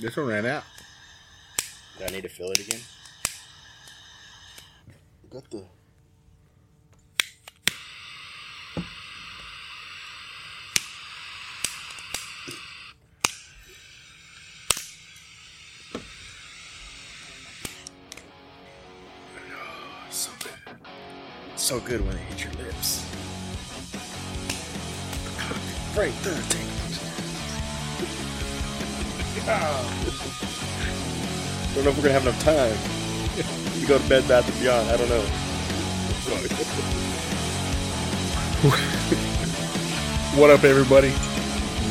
This one ran out. Do I need to fill it again? Got the. So good. So good when it hits your lips. Right there, take I don't know if we're gonna have enough time to go to Bed Bath and Beyond. I don't know. what up, everybody?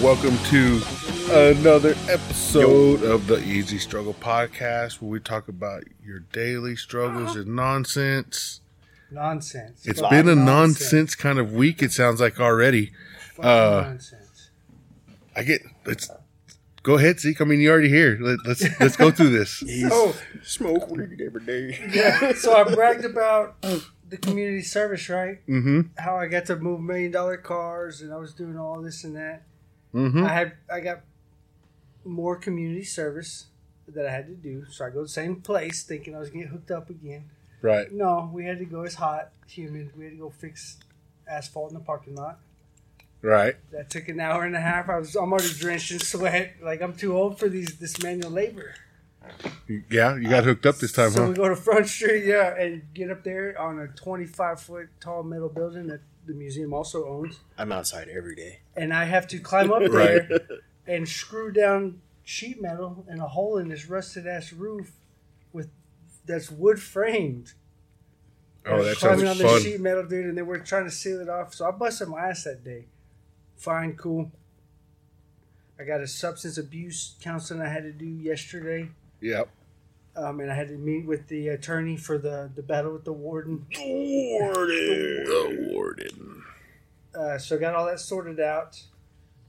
Welcome to another episode of the EZ Struggle Podcast, where we talk about your daily struggles and nonsense. Nonsense. It's Fucking been a nonsense kind of week. It sounds like already. Uh, nonsense. I get. Let's go ahead, Zeke. I mean, you're already here. Let, let's let's go through this. Oh, Smoke weed every day. yeah. So I bragged about the community service, right? Mm-hmm. How I got to move million dollar cars and I was doing all this and that. Mm-hmm. I had I got more community service that I had to do. So I go to the same place thinking I was gonna get hooked up again. Right. No, we had to go. It's hot, humid. We had to go fix asphalt in the parking lot. Right. That took an hour and a half. I was I'm already drenched in sweat. Like I'm too old for these this manual labor. Yeah, you got hooked up this time, so huh? we go to Front Street, yeah, and get up there on a 25 foot tall metal building that the museum also owns. I'm outside every day. And I have to climb up there and screw down sheet metal in a hole in this rusted ass roof with that's wood framed. Oh, that climbing sounds on the sheet metal, dude, and they were trying to seal it off. So I busted my ass that day. Fine, cool. I got a substance abuse counseling I had to do yesterday. Yep. Um, and I had to meet with the attorney for the, the battle with the warden. The warden. The Uh, so I got all that sorted out.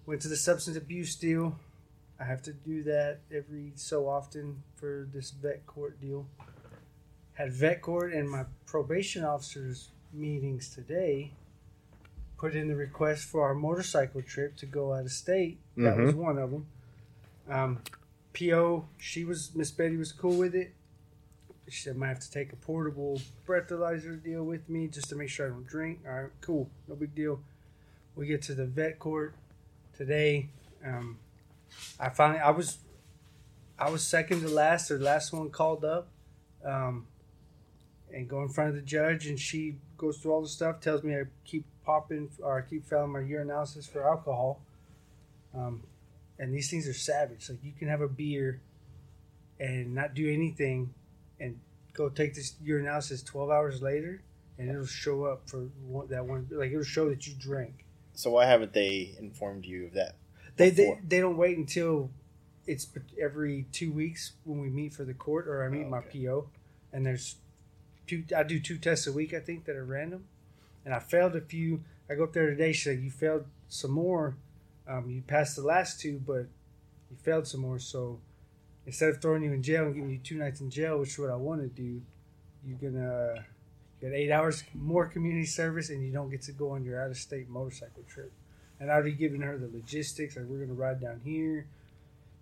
Went to the substance abuse deal. I have to do that every so often for this vet court deal. Had vet court and my probation officers meetings today. Put in the request for our motorcycle trip to go out of state. That was one of them. Um, PO, she was Miss Betty was cool with it. She said I might have to take a portable breathalyzer deal with me just to make sure I don't drink. All right, cool, no big deal. We get to the vet court today. Um, I finally, I was, I was second to last, or last one called up, um, and go in front of the judge, and she goes through all the stuff, tells me I keep popping or I keep failing my urinalysis for alcohol. Um, and these things are savage. Like you can have a beer and not do anything, and go take this urinalysis twelve hours later, and it'll show up for one, that one. Like it'll show that you drank. So why haven't they informed you of that? They, they Before. they don't wait until it's every two weeks when we meet for the court or I meet Oh, my. PO, and there's two. I do two tests a week, I think, that are random, and I failed a few. I go up there today. She said you failed some more. Um, you passed the last two, but you failed some more. So instead of throwing you in jail and giving you two nights in jail, which is what I want to do, you're gonna got eight hours more community service, and you don't get to go on your out of state motorcycle trip. And I already given her the logistics. Like we're gonna ride down here.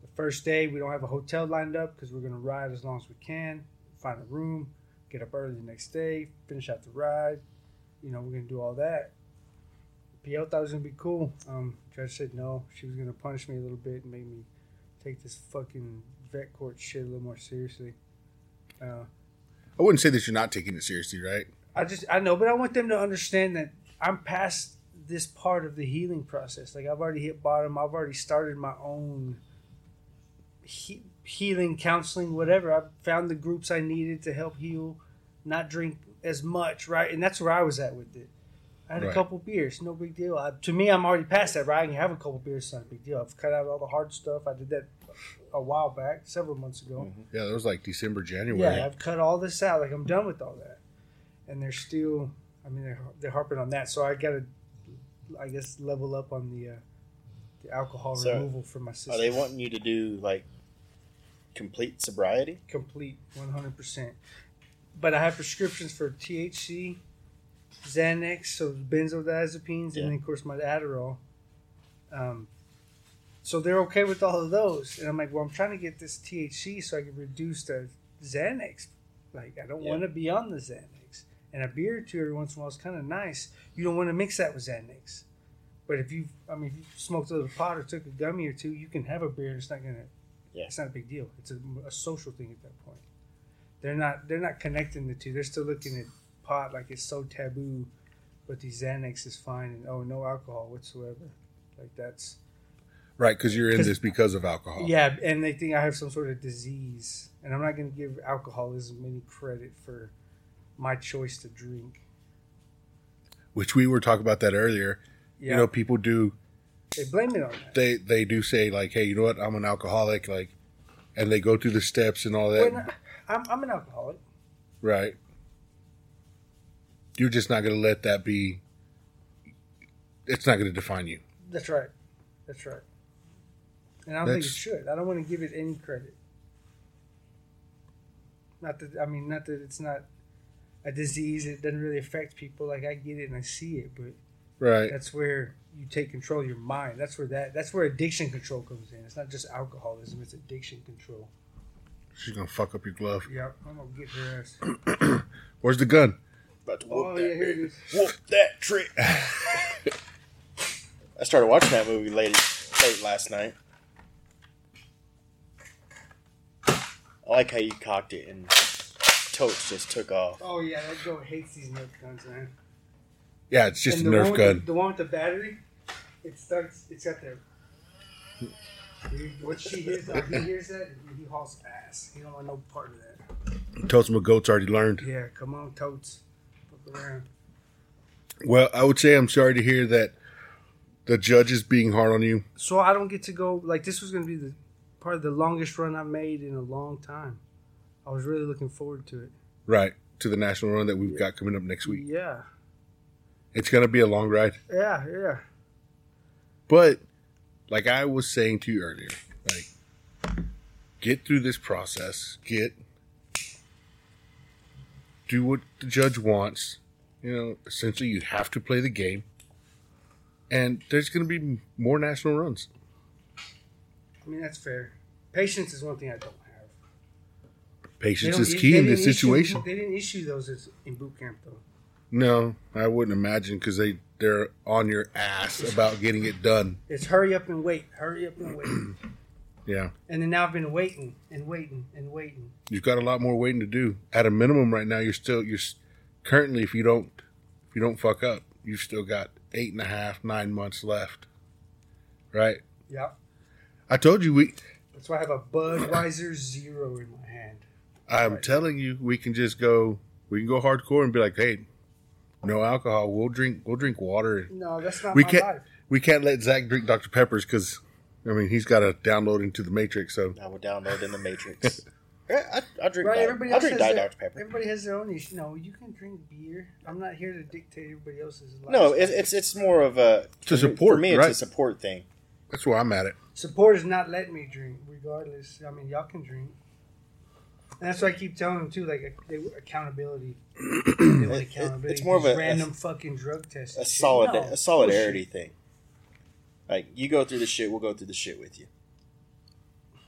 The first day we don't have a hotel lined up because we're gonna ride as long as we can. Find a room, get up early the next day, finish out the ride. You know we're gonna do all that. PO thought it was gonna be cool. Um, judge said no. She was gonna punish me a little bit and make me take this fucking vet court shit a little more seriously. Uh, I wouldn't say that you're not taking it seriously, right? I just I know, but I want them to understand that I'm past this part of the healing process. Like I've already hit bottom. I've already started my own he- healing, counseling, whatever. I've found the groups I needed to help heal, not drink as much, right? And that's where I was at with it. I had a couple beers, no big deal. I, to me, I'm already past that, right? I can have a couple beers, it's not a big deal. I've cut out all the hard stuff. I did that a while back, several months ago. Yeah, that was like December, January. Yeah, I've cut all this out. Like I'm done with all that, and they're still. I mean, they're they're harping on that. So I got to, I guess, level up on the uh, the alcohol So, removal from my system. Are they wanting you to do like complete sobriety? complete 100. percent But I have prescriptions for THC, Xanax, so benzodiazepines, Yeah. and then of course my Adderall. Um, so they're okay with all of those, and I'm like, well, I'm trying to get this THC so I can reduce the Xanax. Like, I don't Yeah. want to be on the Xanax, and a beer or two every once in a while is kind of nice. You don't want to mix that with Xanax, but if you, I mean, if you smoked a little pot or took a gummy or two, you can have a beer. and It's not gonna, Yeah. it's not a big deal. It's a, a social thing at that point. They're not, they're not connecting the two. They're still looking at pot like it's so taboo, but the Xanax is fine, and oh, no alcohol whatsoever. Like that's. Right, because you're in this because of alcohol. Yeah, and they think I have some sort of disease, and I'm not going to give alcoholism any credit for my choice to drink. Which we were talking about that earlier. Yeah, You know, people do they blame it on that. they they do say like, hey, you know what? I'm an alcoholic, like, and they go through the steps and all that. I'm, I'm an alcoholic. Right. You're just not going to let that be. It's not going to define you. That's right. That's right. And I don't think it should. I don't want to give it any credit. Not that I mean, not that it's not a disease. It doesn't really affect people. Like I get it and I see it, but Right. that's where you take control of your mind. That's where that. That's where addiction control comes in. It's not just alcoholism. It's addiction control. She's going to fuck up your glove. Yep. I'm gonna get her ass. Where's the gun? About to oh, whoop Oh that, yeah, here it is. whoop that trick. I started watching that movie late late last night. I like how you cocked it and totes just took off. Oh yeah, that girl hates these Nerf guns, man. Yeah, it's just And a Nerf gun. The, the one with the battery, it starts. It's got the. What she hears, he hears that, he hauls ass. He don't want no part of that. Totes my goats already learned. Yeah, come on, totes, fuck around. Well, I would say I'm sorry to hear that the judge is being hard on you. So I don't get to go. Like this was gonna be the part of the longest run I've made in a long time. I was really looking forward to it. Right. To the national run that we've got coming up next week. Yeah, It's going to be a long ride. yeah, yeah. But like I was saying to you earlier, like get through this process, get do what the judge wants. You know, essentially you have to play the game. And there's going to be more national runs. I mean that's fair. Patience is one thing I don't have. Patience don't- is key in this issue- situation. they didn't issue those in boot camp though. No, I wouldn't imagine because they they're on your ass about getting it done. It's hurry up and wait, hurry up and wait. Yeah, And then now I've been waiting and waiting and waiting. you've got a lot more waiting to do. At a minimum, right now, you're still you're currently if you don't if you don't fuck up, you've still got eight and a half nine months left. Right? Yeah. I told you we. That's why I have a Budweiser Zero in my hand. I'm Right. telling you, we can just go. We can go hardcore and be like, hey, no alcohol. We'll drink. We'll drink water. No, that's not We my can't. life. We can't let Zach drink Dr Peppers because, I mean, he's got to download into the Matrix. So I would download in the Matrix. yeah, I, I drink. Right, Diet, everybody I else drink has Diet their, Dr Pepper. Everybody has their own issue. No, you can drink beer. I'm not here to dictate everybody else's life. No, it, it's it's more of a To for me- support, For me, it's right. a support thing. that's where I'm at. It. support is not letting me drink, regardless. I mean, y'all can drink. And that's what I keep telling them too. Like they, accountability. They want accountability. it's more of a- random fucking drug test. A solid No, a solidarity bullshit. thing. Like you go through the shit, we'll go through the shit with you.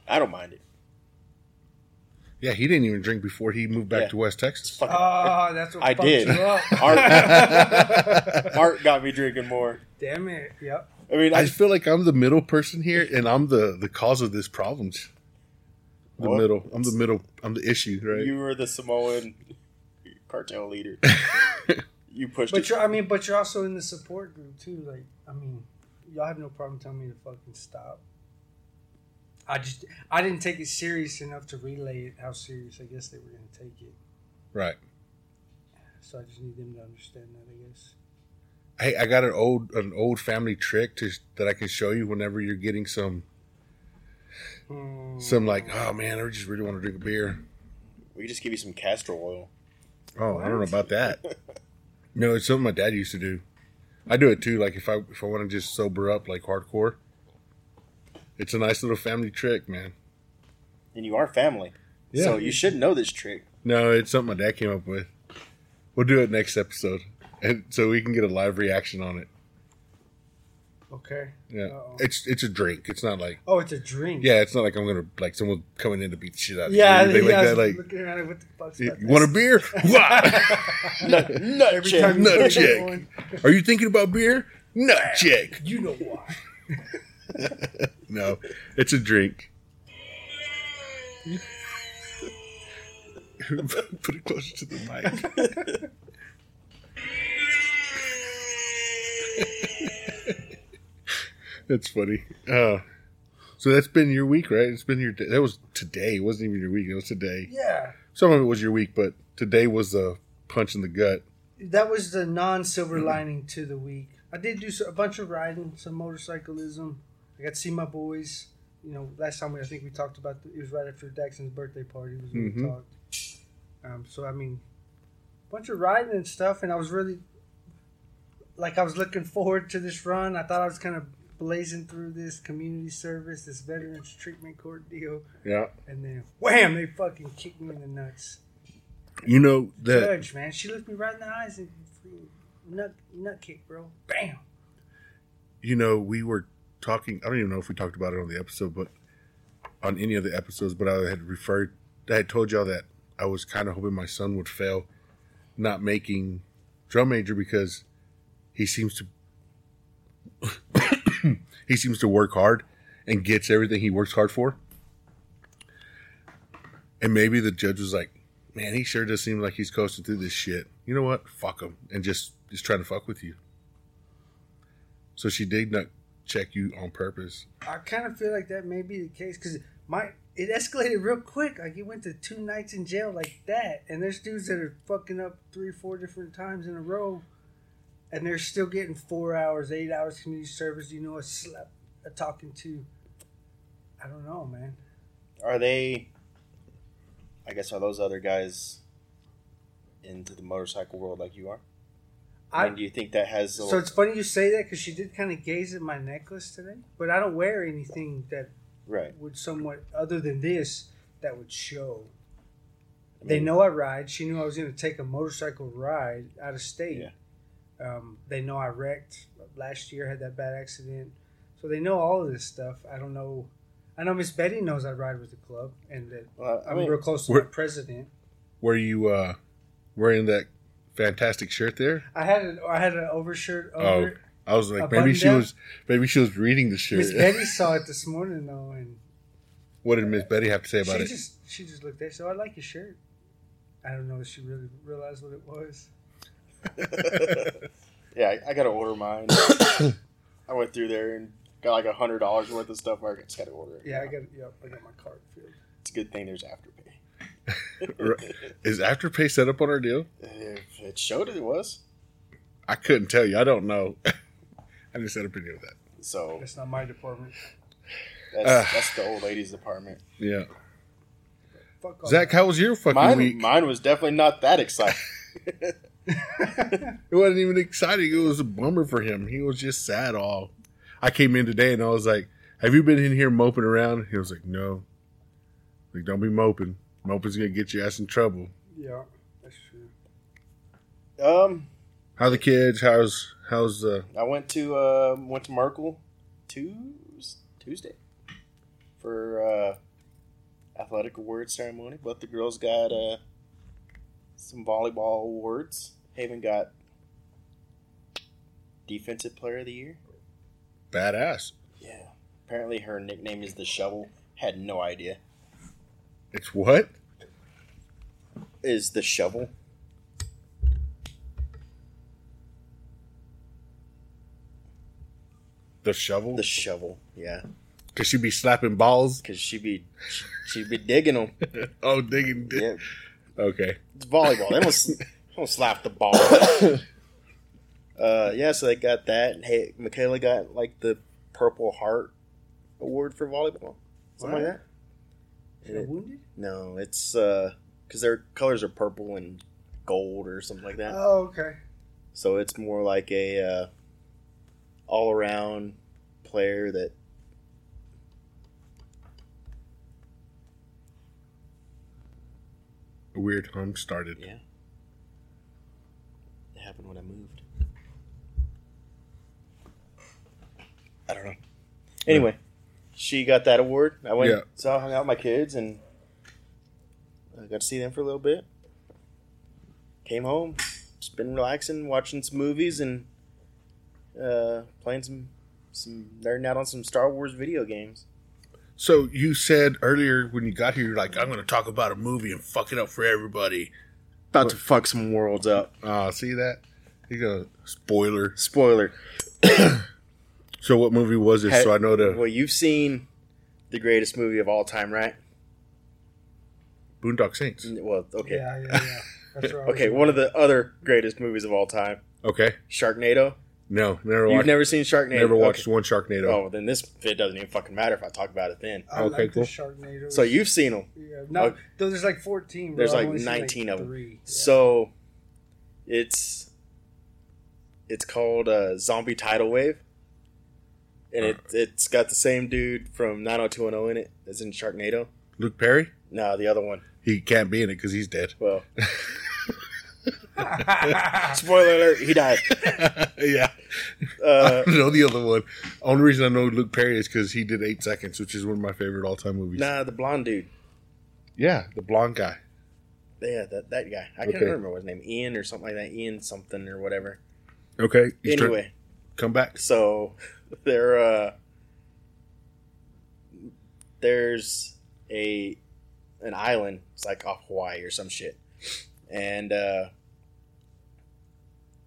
I don't mind it. Yeah, he didn't even drink before he moved back Yeah. to West Texas. fucking. Oh, that's what I fucked did. you up. Art, Art got me drinking more. Damn it. Yep. I mean, I I, feel like I'm the middle person here, and I'm the the cause of this problems. The What? middle. I'm the middle. I'm the issue, right? you were the Samoan cartel leader. You pushed But it. you're, I mean, but you're also in the support group too. Like, I mean, y'all have no problem telling me to fucking stop. I just, I didn't take it serious enough to relay it how serious I guess they were going to take it. right. So I just need them to understand that. I guess. Hey, I got an old an old family trick to that I can show you whenever you're getting some Hmm. some like, oh man, I just really want to drink a beer. We could just give you some castor oil. Oh, I don't know about that. No, it's something my dad used to do. I do it too. Like if I if I want to just sober up like hardcore, it's a nice little family trick, man. And you are family. Yeah. So you should know this trick. No, it's something my dad came up with. We'll do it next episode, and so we can get a live reaction on it. Okay. Yeah, Uh-oh. it's it's a drink. It's not like Oh, it's a drink. yeah, it's not like I'm gonna like someone coming in to beat the shit out of Yeah, you. or yeah, I like. Like, looking around like, what the fuck's you that? want a beer? Why? Nut, nut Every check. time you Nut get check. one, Are you thinking about beer? Nut check. you know why. No, it's a drink. Put it closer to the mic. That's funny. Uh, so that's been your week, right? It's been your day. That was today. It wasn't even your week. It was today. Yeah. Some of it was your week, but today was a punch in the gut. That was the non-silver lining to the week. I did do a bunch of riding, some motorcyclism. I got to see my boys. You know, last time we, I think we talked about the, it was right after Daxon's birthday party. Was when Mhm. we talked. Um, so I mean, a bunch of riding and stuff, and I was really like I was looking forward to this run. I thought I was kind of blazing through this community service, this veterans treatment court deal, Yeah. and then wham, they fucking kicked me in the nuts. You know that Judge, man, she looked me right in the eyes and freaking nut nut kick, bro. Bam. you know, we were talking. I don't even know if we talked about it on the episode, but on any of the episodes. But I had referred. I had told y'all that I was kind of hoping my son would fail, not making drum major because he seems to he seems to work hard and gets everything he works hard for. And maybe the judge was like, "Man, he sure does seem like he's coasting through this shit." You know what? Fuck him, and just just trying to fuck with you. So she did not check you on purpose. I kind of feel like that may be the case because my it escalated real quick. Like he went to two nights in jail like that, and there's dudes that are fucking up three, four different times in a row, and they're still getting four hours, eight hours community service. You know, a slap, a talking to. I don't know, man. Are they? I guess are those other guys into the motorcycle world like you are? I, mean, do you think that has? A, so it's funny you say that because she did kind of gaze at my necklace today, but I don't wear anything that right. would somewhat other than this that would show. I They know I ride. She knew I was going to take a motorcycle ride out of state. Yeah. Um, they know I wrecked last year, had that bad accident, so they know all of this stuff. I don't know. I know Miss Betty knows I ride with the club and that Well, I I'm mean, real close to We're- president. Were you uh, wearing that fantastic shirt there? I had an I had an overshirt Oh, over. it. I was like, maybe she was maybe she was reading the shirt. Miss Betty saw it this morning though, and what did Miss Betty have to say about she it? just she just looked at. it. So I like your shirt. I don't know if she really realized what it was. yeah, I, I got to order mine. I went through there and got like a hundred dollars worth of stuff. I just got to order it. Yeah, I got yep, I got my card filled. It's a good thing there's afterpay. Is Afterpay set up on our deal? It showed it, it was. I couldn't tell you. I don't know. I just set up a deal with that. So it's not my department. that's, Ah. that's the old ladies department. Yeah. Fuck all Zach, how was your fucking Mine, week? mine was definitely not that exciting. That. It wasn't even exciting. It was a bummer for him. He was just sad all. I came in today and I was like, Have you been in here moping around? He was like, No. Like, don't be moping. Moping's gonna get your ass in trouble. yeah, that's true. um, How the kids? How's how's uh I went to uh, went to Merkel Tuesday for uh, athletic award ceremony. But the girls got uh, some volleyball awards. Haven got defensive player of the year. badass? Yeah. Apparently her nickname is the shovel. Had no idea. It's what? Is the shovel? The shovel? The shovel. Yeah. Cause she be slapping balls. Because she be she be digging them. oh, digging. Yeah. Okay. It's volleyball. They they don't slap the ball. uh, yeah, so they got that. And hey, Michaela got like the Purple Heart Award for volleyball, something like that. Is that wounded? No, it's because their colors are purple and gold or something like that. Oh, okay. So it's more like a uh, all around player that A weird hum started. yeah. Happened when I moved. I don't know. Anyway, she got that award. I went, Yeah. I hung out with my kids, and I got to see them for a little bit. Came home, just been relaxing, watching some movies, and uh, playing some, some nerding out on some Star Wars video games. So you said earlier when you got here, you're like, I'm going to talk about a movie and fuck it up for everybody. About to fuck some worlds up. Ah, see that? You go spoiler. Spoiler. So what movie was this? so I know the Well, you've seen the greatest movie of all time, right? Boondock Saints. Well, okay. Yeah, yeah, yeah. That's right. Okay, one of the other greatest movies of all time, Okay. Sharknado. No, never You've watched. never seen Sharknado? never watched Okay. one Sharknado. Oh, then this it doesn't even fucking matter if I talk about it then. I Okay, like cool. the Sharknado. So you've seen them. Yeah, no, Okay. there's like 14. Bro. There's I've like only seen, 19 of 'em. three. Yeah. So it's it's called uh, Zombie Tidal Wave, and it it's got the same dude from 90210 in it as in Sharknado. Luke Perry. No, the other one. He can't be in it because he's dead. Well, spoiler alert, he died. yeah. Uh, I know the other one. Only reason I know Luke Perry is because he did Eight Seconds, which is one of my favorite all-time movies. nah, the blonde dude. Yeah, the blonde guy. Yeah, that that guy. I can't Okay. remember what his name. Ian or something like that. Ian something or whatever. Okay. trying- Anyway, come back. so there uh there's a an island it's like off hawaii or some shit and uh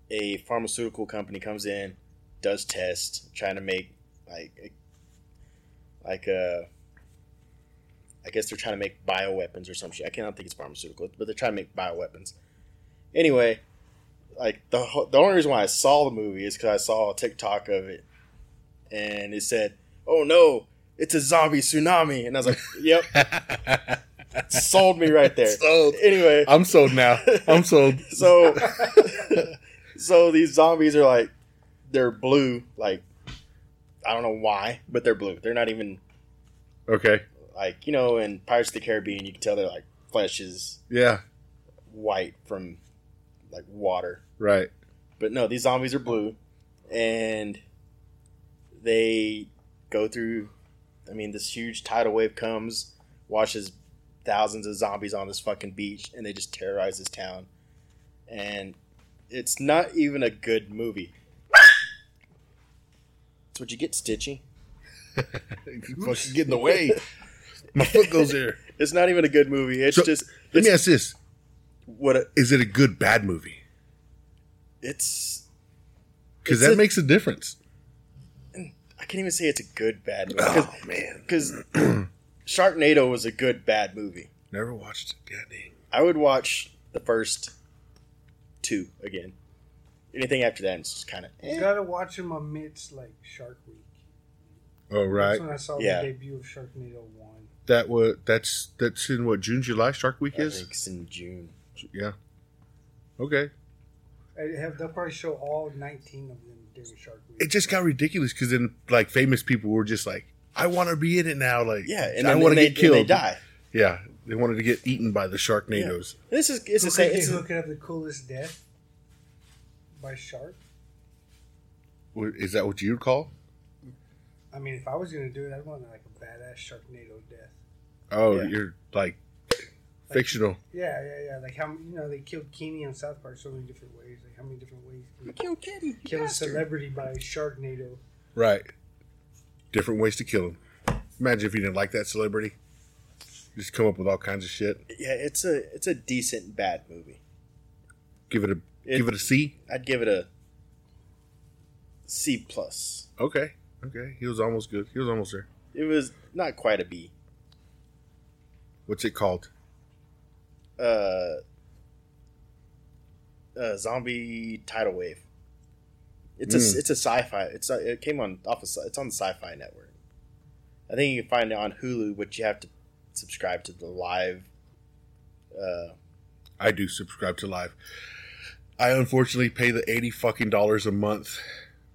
a pharmaceutical company comes in does tests trying to make like like uh i guess they're trying to make bioweapons or some shit i cannot think it's pharmaceutical but they're trying to make bioweapons anyway like the the only reason why I saw the movie is because I saw a TikTok of it, and it said, "Oh no, it's a zombie tsunami," and I was like, "Yep, sold me right there." Sold. Anyway, I'm sold now. I'm sold. so so these zombies are like they're blue, like I don't know why, but they're blue. They're not even Okay. like you know in Pirates of the Caribbean, you can tell they're like flesh is Yeah. white from like water. Right. But no, these zombies are blue, and they go through. I mean, this huge tidal wave comes, washes thousands of zombies on this fucking beach, and they just terrorize this town. And it's not even a good movie. That's what you get, Stitchy. You fucking get in the way. My foot goes there. It's not even a good movie. It's So, just Let it's me ask this: what a, Is it a good bad movie? it's. Because that a- makes a difference. I can't even say it's a good bad movie because Oh man, because Sharknado was a good bad movie. never watched it. God dang. I would watch the first two again. Anything after that, it's just kind of You eh. gotta watch them amidst like Shark Week. Oh right. That's when I saw Yeah. the debut of Sharknado One. That was that's that's in what June, July Shark Week I is. think it's in June. Yeah. Okay. I have they'll probably show all 19 of them during Shark Week. It just got ridiculous because then like famous people were just like, I want to be in it now. Like, Yeah, and I want to they, get killed. And they die. Yeah, they wanted to get eaten by the Sharknadoes. This is it's the same. could It's, you look up the coolest death by shark? What- Is that what you'd call? I mean, if I was gonna do it, I'd want like a badass Sharknado death. Oh, Yeah. you're like fictional. Yeah, yeah, yeah. Like how you know they killed Kenny on South Park so many different ways. Like how many different ways can you kill Kitty. kill a celebrity by Sharknado? Right. Different ways to kill him. Imagine if you didn't like that celebrity. Just come up with all kinds of shit. Yeah, it's a it's a decent bad movie. Give it a It- give it a C. I'd give it a C plus. Okay. Okay. He was almost good. He was almost there. It was not quite a B. What's it called? Uh, uh zombie tidal wave. It's Mm. a it's a sci-fi. It's a, it came on off of, sci- it's on the Sci-Fi Network. I think you can find it on Hulu, but you have to subscribe to the live. Uh, I do subscribe to Live. I unfortunately pay the eighty fucking dollars a month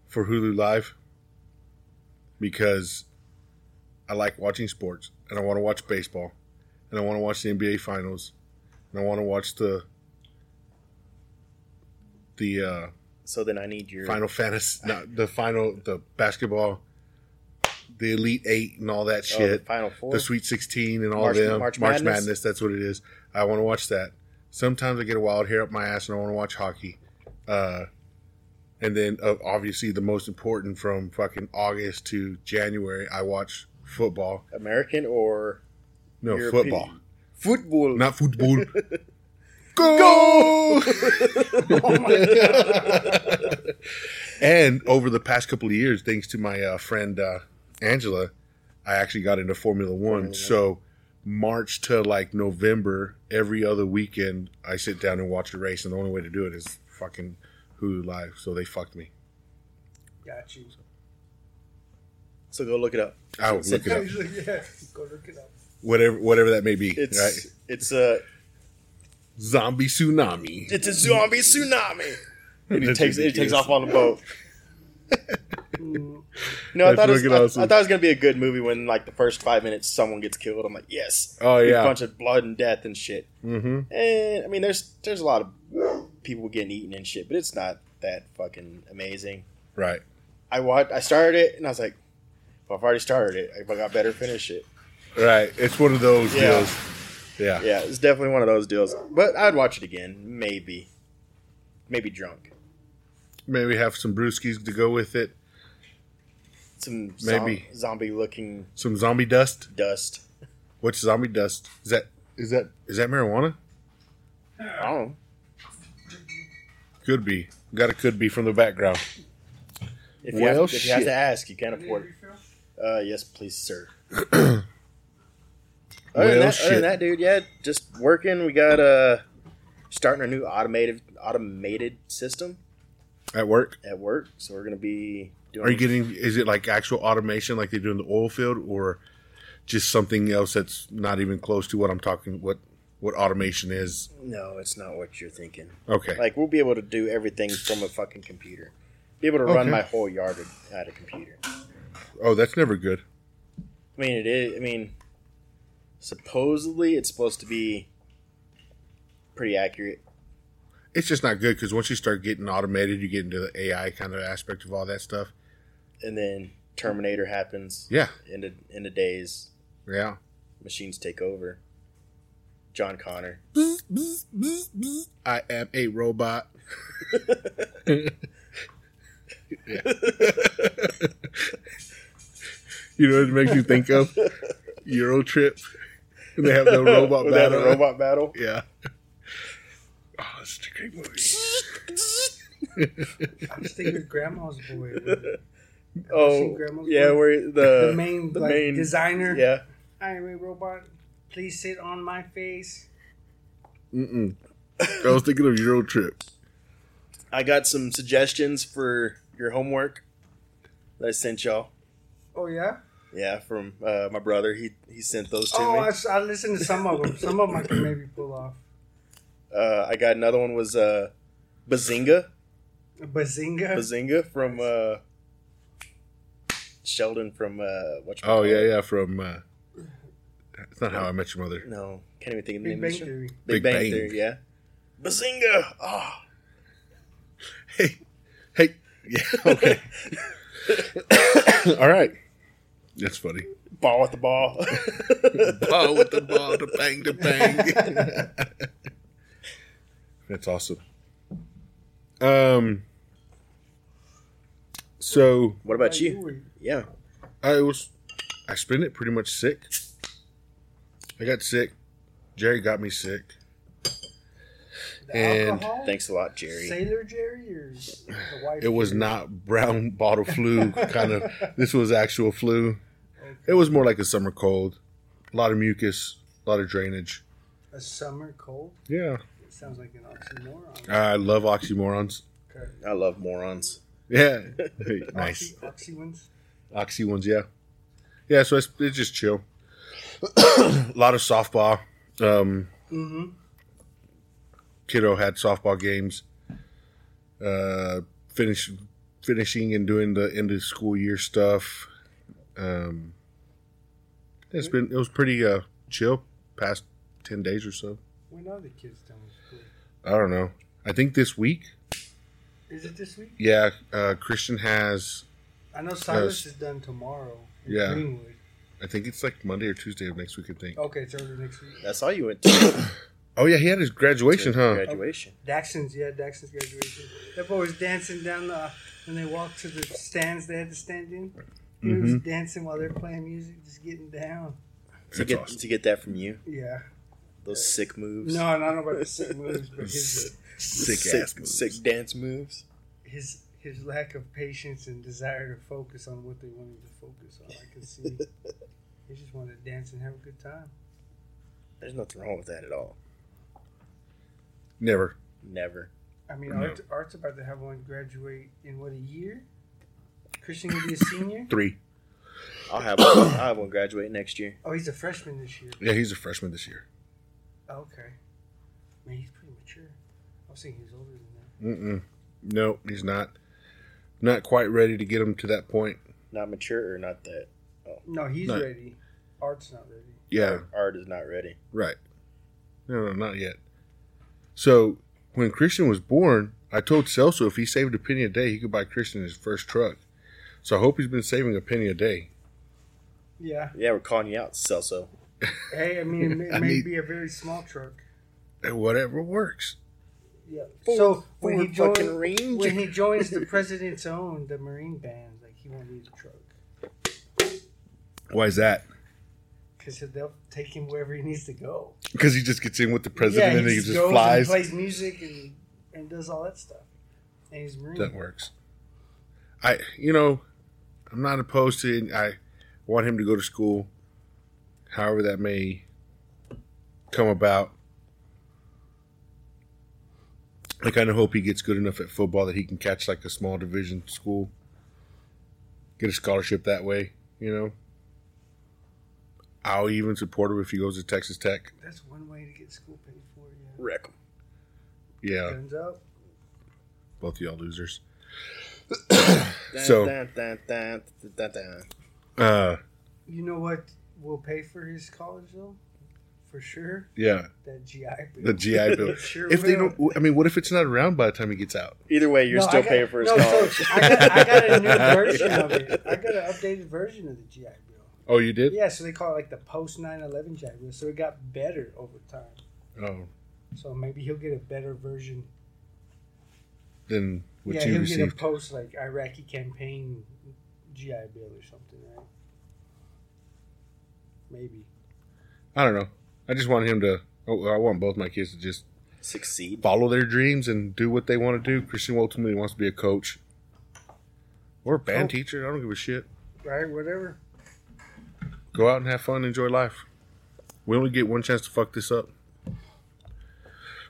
for Hulu Live because I like watching sports and I want to watch baseball and I want to watch the NBA finals I want to watch the the uh, so then I need your Final Fantasy, not the final the basketball the Elite Eight and all that Oh, the shit, Final Four. the Sweet Sixteen and all March- them March March Madness? Madness. That's what it is. I want to watch that. Sometimes I get a wild hair up my ass and I want to watch hockey. Uh, and then uh, obviously the most important from fucking August to January, I watch football. American or No European? football, football? not football. Go! Oh my god! and over the past couple of years, thanks to my uh, friend uh, Angela, I actually got into Formula One. Formula So March to like November, every other weekend, I sit down and watch a race, and the only way to do it is fucking Hulu Live. So they fucked me. Got you. So go look it up. I would look it up, yeah, go look it up. Whatever whatever that may be. It's right? it's a Zombie tsunami. it's a zombie tsunami. And he takes he takes off on the boat. No, I That's thought, it was, fucking I, awesome. I thought it was gonna be a good movie when like the first five minutes someone gets killed. I'm like, yes, Oh Big yeah. bunch of blood and death and shit. Mm-hmm. And I mean, there's there's a lot of people getting eaten and shit, but it's not that fucking amazing. Right. I watched, I started it, and I was like, well, I've already started it. I got better finish it. Right. It's one of those Yeah. deals. Yeah. Yeah, it's definitely one of those deals. But I'd watch it again, maybe, maybe drunk. Maybe have some brewskis to go with it. Some Maybe. zombie looking Some zombie dust. dust. What's zombie dust? Is that is that is that marijuana? I don't know. Could be. Got a could be from the background. If you, Well, have, if you have to ask, you can't afford it. Uh, yes, please, sir. other, Well, than that, other than that, dude, yeah, just working. We got uh starting a new automated automated system At work? at work, so we're gonna be doing. Are you getting is it like actual automation like they do in the oil field or just something else that's not even close to what I'm talking what what automation is? No, it's not what you're thinking. Okay. Like we'll be able to do everything from a fucking computer. Be able to run my whole yard at a computer. oh, that's never good. I mean, it is. I mean, supposedly it's supposed to be pretty accurate. It's just not good because once you start getting automated, you get into the AI kind of aspect of all that stuff. And then Terminator happens. Yeah. In the in the days, Yeah. machines take over. John Connor. I am a robot. Yeah. you know what it makes you think of? Euro Trip. And they have the robot When they have battle. the robot battle. Yeah. Oh, it's such a great movie. I was thinking of Grandma's Boy. The Oh, Grandma's yeah, Boy? where the main, the like, main- designer. yeah. I am a robot. Please sit on my face. Mm-mm. I was thinking of Euro Trip. I got some suggestions for your homework that I sent y'all. Oh yeah. Yeah, from uh, my brother. He he sent those to me. Oh, me. I, s- I listened to some of them. Some of them I can maybe pull off. Uh, I got another one was uh, Bazinga. Bazinga. Bazinga from uh, Sheldon from uh, what? Oh, yeah, yeah, from. Uh, it's not How I Met Your Mother. No, can't even think of the Big name of the Bang show. Theory. Big, Big Bang, Bang. Theory. Yeah. Bazinga. Oh. Hey, hey. Yeah, okay. All right. That's funny. Ball with the ball. ball with the ball, to bang, to bang. That's awesome. Um. So what about you? Yeah. I was, I spent it pretty much sick. I got sick. Jerry got me sick. The And- alcohol? Thanks a lot, Jerry. Sailor Jerry or the white? It was not brown bottle flu kind of. This was actual flu. It was more like a summer cold. A lot of mucus, a lot of drainage. a summer cold. Yeah, It sounds like an oxymoron. I love oxymorons. Okay. I love morons. Yeah, Hey, nice. Oxy, oxy ones. Oxy ones, yeah, yeah. So it's, it's just chill. a lot of softball. Um, Mm-hmm. kiddo had softball games. Uh, finish finishing and doing the end of school year stuff. Um, it's been it was pretty uh chill past ten days or so. When are the kids done with school? I don't know. I think this week. Is it this week? Yeah, uh, Christian has I know Silas Yes. is done tomorrow. in Yeah. Greenwood. I think it's like Monday or Tuesday of next week. I think. Okay, it's early next week. That's all you went to. Oh yeah, he had his graduation, huh? Graduation. Daxon's, yeah, Daxon's graduation. That boy was dancing down the when they walked to the stands they had to stand in. He was Mhm. dancing while they're playing music, just getting down. To get awesome. to get that from you, Yeah. those sick moves. No, I don't know about the sick moves, but his Sick, sick, ass moves. sick dance moves. his his lack of patience and desire to focus on what they wanted to focus on. I could see. he just wanted to dance and have a good time. There's nothing wrong with that at all. Never. Never. I mean, No. Art, Art's about to have one graduate in what a year? Christian will be a senior. Three. I'll have one, I'll have one graduate next year. Oh, he's a freshman this year. Yeah, he's a freshman this year. Oh, okay. Man, he's pretty mature. I was thinking he's older than that. Mm-mm. No, he's not. Not quite ready to get him to that point. Not mature or not that. Oh. No, he's No. ready. Art's not ready. Yeah, Art is not ready. right. No, no, not yet. So when Christian was born, I told Selso if he saved a penny a day, he could buy Christian his first truck. So I hope he's been saving a penny a day. Yeah. Yeah, we're calling you out, Selso. Hey, I mean, it may, I may need- be a very small truck. And Whatever works. Yeah. Ford- so when he Ford fucking joins, Ranger. when he joins the president's own, the Marine band, like he won't need a truck Why is that? because they'll take him wherever he needs to go. Because he just gets in with the president yeah, and he just just goes flies. and plays music and and does all that stuff. And he's Marine. That works. I, you know, I'm not opposed to it. I want him to go to school, however that may come about. I kind of hope he gets good enough at football that he can catch like a small division school, get a scholarship that way. You know, I'll even support him if he goes to Texas Tech. That's one way to get school paid for. Yeah. Wreck 'em. Yeah, Guns up. both y'all losers. Dun, So- dun, dun, dun. Uh, You know what will pay for his college though? For sure, yeah, that GI Bill. the GI Bill. Sure if they don't, I mean, what if it's not around by the time he gets out? Either way, you're No, still got- paying for his no, college. So I, got, I got a new version of it. I got an updated version of the GI Bill. Oh, you did? Yeah, so they call it like the post 9/11 GI Bill. So it got better over time. Oh, So maybe he'll get a better version. then what yeah, you he'll get a post like Iraqi campaign GI Bill or something, right? Maybe. I don't know. I just want him to. Oh, I want both my kids to just Succeed. follow their dreams and do what they want to do. Christian ultimately wants to be a coach or a band Oh. teacher. I don't give a shit. Right? Whatever. Go out and have fun, enjoy life. We only get one chance to fuck this up.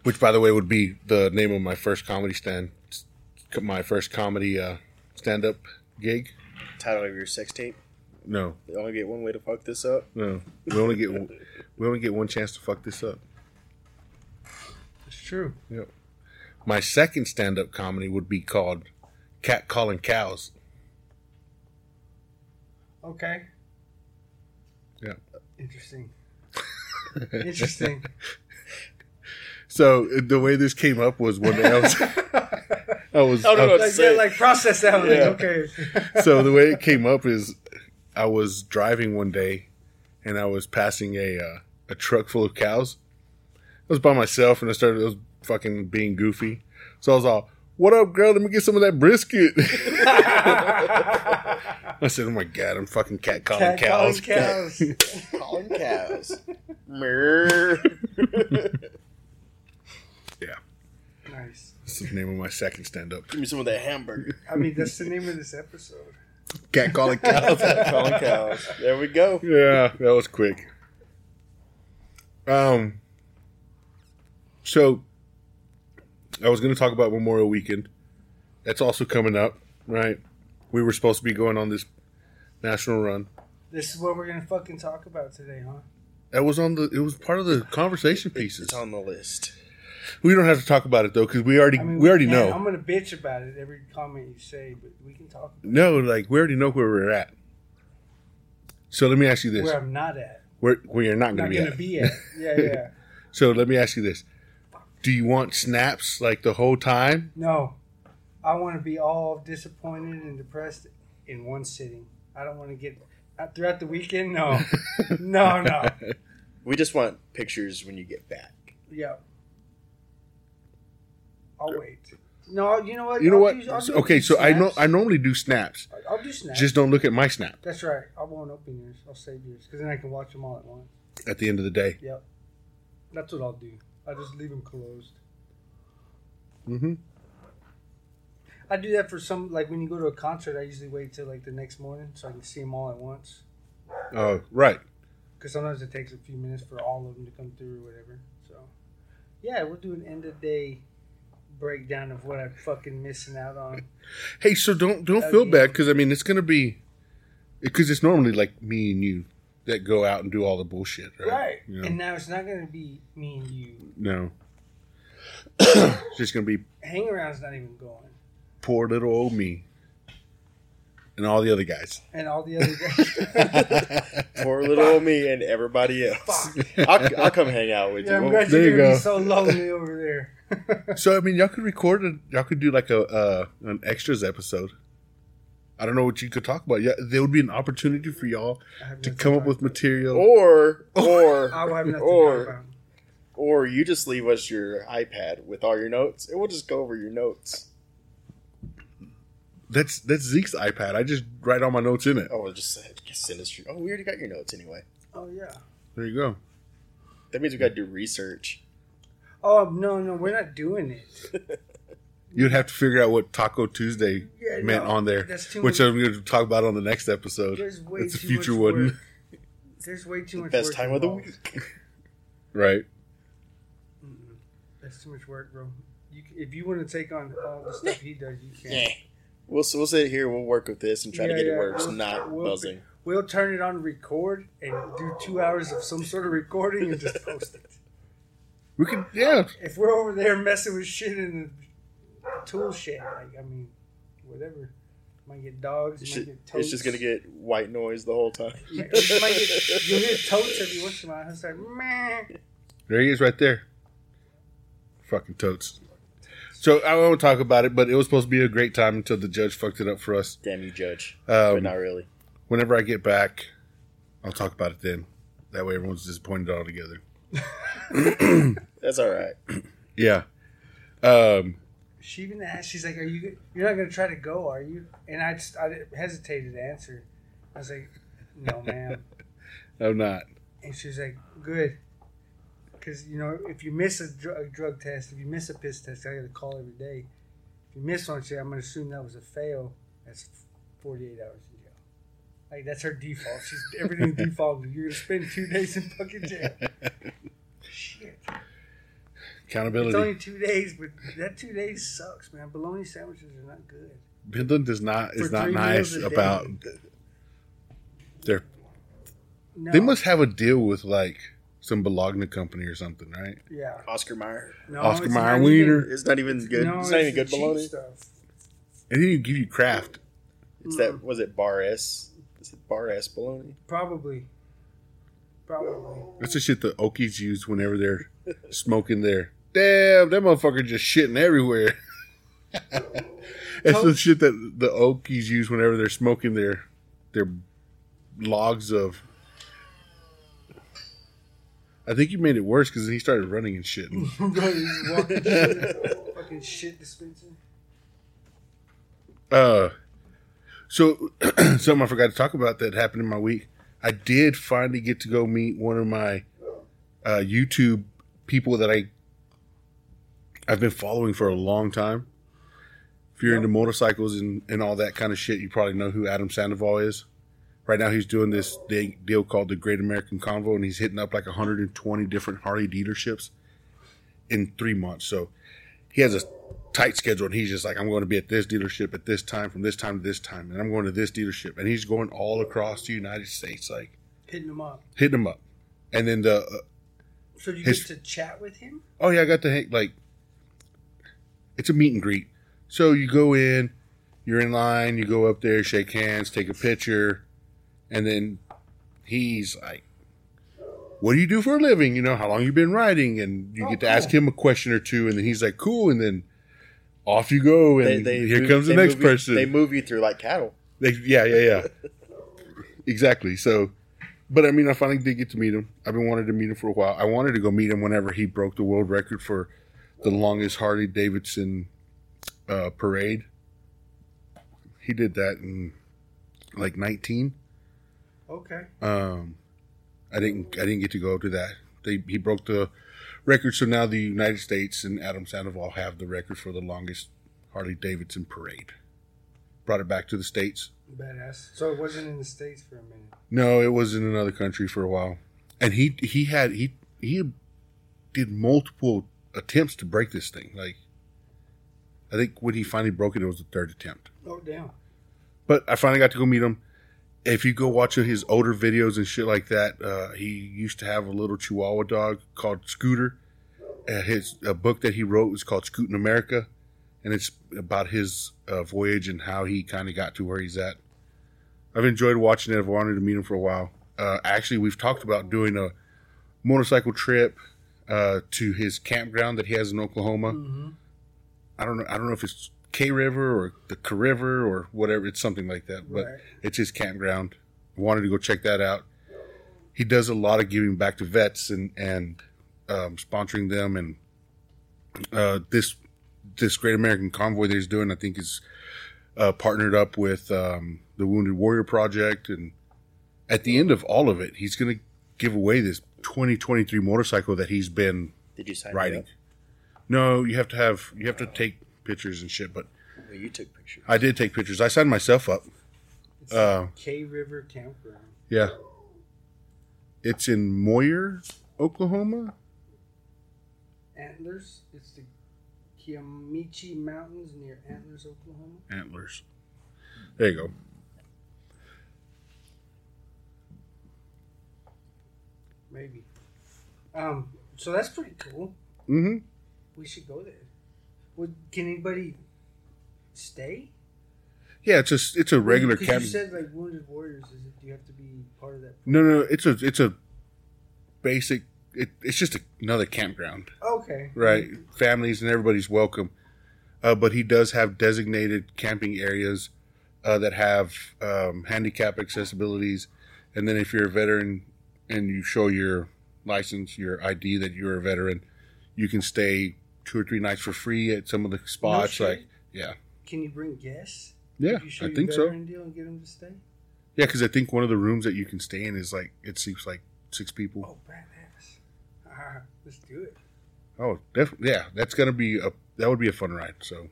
Which, by the way, would be the name of my first comedy stand, my first comedy uh, stand-up gig. Title of your sex tape. No, You only get one way to fuck this up. no, we only get we only get one chance to fuck this up. It's true. Yep. My second stand-up comedy would be called "Cat Calling Cows." Okay. Yeah. Interesting. Interesting. So uh, the way this came up was one day I was, I was, I don't know. I- like, Say- yeah, like process that one. Yeah. Like, okay. so the way it came up is I was driving one day and I was passing a uh, a truck full of cows. I was by myself and I started I was fucking being goofy. So I was all, "What up, girl? Let me get some of that brisket." I said, "Oh my god, I'm fucking cat calling Cat cows." calling cows. Calling cows. Mer. nice. This is the name of my second stand up. Give me some of that hamburger. I mean, that's the name of this episode. Cat calling cows. Calling cows. There we go. Yeah, that was quick. Um, so I was going to talk about Memorial Weekend. That's also coming up, right? We were supposed to be going on this national run. This is what we're gonna fucking talk about today, huh? That was on the. It was part of the conversation pieces. It's on the list. We don't have to talk about it though, because we already I mean, we already can. know. I'm gonna bitch about it every comment you say, but we can talk about no, like we already know where we're at. So let me ask you this: where I'm not at. where where you're not I'm going not to be gonna at? be at. Yeah, yeah. So let me ask you this: Do you want snaps like the whole time? No, I want to be all disappointed and depressed in one sitting. I don't want to get Uh, throughout the weekend, no, no, no. We just want pictures when you get back. Yeah. I'll wait. No, you know what? You know I'll what? do- do okay, so few I know. I normally do snaps. I'll do snaps. Just don't look at my snap That's right. I won't open yours. I'll save yours because then I can watch them all at once. at the end of the day. Yep. That's what I'll do. I'll just leave them closed. Mm-hmm. I do that for some, like when you go to a concert, I usually wait till like the next morning so I can see them all at once. Oh, right. Because sometimes it takes a few minutes for all of them to come through or whatever. So, yeah, we'll do an end of day breakdown of what I'm fucking missing out on. Hey, so don't don't feel Again. bad because I mean it's gonna be because it's normally like me and you that go out and do all the bullshit, right? Right. You know? And now it's not going to be me and you. no, it's just gonna be Hang around's not even going. poor little old me and all the other guys. And all the other guys. Poor little old me and everybody else. I'll, I'll come hang out with yeah, I'm you. glad There you're you going to go. be so lonely over there. So I mean, y'all could record it. Y'all could do like a uh, an extras episode. I don't know what you could talk about. Yeah, there would be an opportunity for y'all to come up with about. material. Or or I have Or- to talk about. or you just leave us your iPad with all your notes, and we'll just go over your notes. That's that's Zeke's iPad. I just write all my notes in it. Oh, we'll just say- just send us your. Oh, we already got your notes anyway. Oh, yeah. There you go. That means we got to do research. Oh, no, no, we're not doing it. You'd have to figure out what Taco Tuesday Yeah, meant no, on there, that's too which much- I'm going to talk about on the next episode. There's way That's a too future much one, work. There's way too much Best work time of the week. right? Mm-mm. That's too much work, bro. You, if you want to take on all the stuff he does, you can. Yeah. We'll we'll sit here. We'll work with this and try Yeah, to get yeah, it where it's we'll- not we'll- buzzing. We'll turn it on record and do two hours of some sort of recording and just post it. We could, yeah. If we're over there messing with shit in the tool shed, like I mean, whatever. Might get dogs. It's might just, get totes. it's just gonna get white noise the whole time. You might get, you'll hear totes every once in a while. It's like meh. There he is right there. Fucking totes. So I won't talk about it, but it was supposed to be a great time until the judge fucked it up for us. Damn you, judge. but Um, not really. whenever I get back, I'll talk about it then. That way everyone's disappointed all together. That's all right. Yeah. Um, She even asked. She's like, "Are you? You're not gonna try to go, are you?" And I just I hesitated to answer. I was like, "No, ma'am." I'm not. And she's like, "Good." Because you know, if you miss a, dr- a drug test, if you miss a piss test, I got to call every day. If you miss one, she, I'm gonna assume that was a fail. That's 48 hours in jail. Like that's her default. She's everything default. You're gonna spend two days in fucking jail. Shit. It's only two days, but that two days sucks, man. Bologna sandwiches are not good. Midland does not is For not nice meals a day. about their. No. They must have a deal with like some Bologna company or something, right? Yeah. Oscar Mayer. No, Oscar it's Mayer wiener. even- It's not even good. No, it's not even good bologna. Stuff. And then you give you craft. It's that mm. was it Bar S? Is it Bar S bologna? Probably. Probably. That's the shit the Okies use whenever they're smoking their. Damn, that motherfucker just shitting everywhere. That's the shit that the Okies use whenever they're smoking their their logs of. I think you made it worse because he started running and shitting. Fucking shit dispenser. Uh, so something I forgot to talk about that happened in my week. I did finally get to go meet one of my uh, YouTube people that I I've been following for a long time. If you're Yep. into motorcycles and, and all that kind of shit, you probably know who Adam Sandoval is. Right now, he's doing this deal called the Great American Convoy, and he's hitting up like 120 different Harley dealerships in three months. So he has a tight schedule, and he's just like, I'm going to be at this dealership at this time, from this time to this time, and I'm going to this dealership, and he's going all across the United States, like Hitting them up. hitting them up. And then the uh, So you His- get to chat with him? Oh yeah, I got to hang like it's a meet and greet. So you go in, you're in line, you go up there, shake hands, take a picture, and then he's like, "What do you do for a living? You know, how long you been riding?" And you Oh, get to cool. ask him a question or two, and then he's like, "Cool," and then off you go, and here move- comes the next move you- person. they move you through like cattle. They, yeah, yeah, yeah. exactly. So, but I mean, I finally did get to meet him. I've been wanting to meet him for a while. I wanted to go meet him whenever he broke the world record for the longest Harley Davidson uh, parade. He did that in like 19. Okay. Um, I didn't. I didn't get to go to that. They, he broke the record, so now the United States and Adam Sandoval have the record for the longest Harley Davidson parade. Brought it back to the states. Badass. So it wasn't in the states for a minute. No, it was in another country for a while, and he he had he he did multiple attempts to break this thing. Like, I think when he finally broke it, it was the third attempt. Oh damn. But I finally got to go meet him. If you go watch his older videos and shit like that, uh, he used to have a little Chihuahua dog called Scooter. Uh, his a book that he wrote was called Scooting America, and it's about his uh, voyage and how he kind of got to where he's at. I've enjoyed watching it. I've wanted to meet him for a while. Uh, actually, we've talked about doing a motorcycle trip uh, to his campground that he has in Oklahoma. Mm-hmm. I don't know. I don't know if it's K River or the K River or whatever. It's something like that, but Right. it's his campground. Wanted to go check that out. He does a lot of giving back to vets and and um, sponsoring them, and uh, this this Great American Convoy that he's doing, I think, is uh, partnered up with um, the Wounded Warrior Project, and at the end of all of it, he's going to give away this 2023 motorcycle that he's been Did you sign riding. No, you have to have you have to take pictures and shit, but Well, you took pictures. I did take pictures. I signed myself up. It's Uh, K River Campground. Yeah. It's in Moyer, Oklahoma. Antlers. It's the Kiamichi Mountains near Antlers, Oklahoma. Antlers. There you go. Maybe. Um. So that's pretty cool. Mm-hmm. We should go there. Would can anybody stay? Yeah, it's just it's a regular camp. You said like Wounded Warriors. Is it? Do you have to be part of that? No, no, it's a it's a basic. It, it's just another campground, Okay. right? Families and everybody's welcome. Uh, but he does have designated camping areas uh, that have um, handicap accessibilities, and then if you're a veteran and you show your license, your ID that you're a veteran, you can stay two or three nights for free at some of the spots. shit. like, yeah, Can you bring guests? yeah, you I think so. deal and get them to stay. Yeah, because I think one of the rooms that you can stay in is like it seems like six people. Oh, badass! Ah, let's do it. Oh, definitely. Yeah, that's gonna be a that would be a fun ride. So,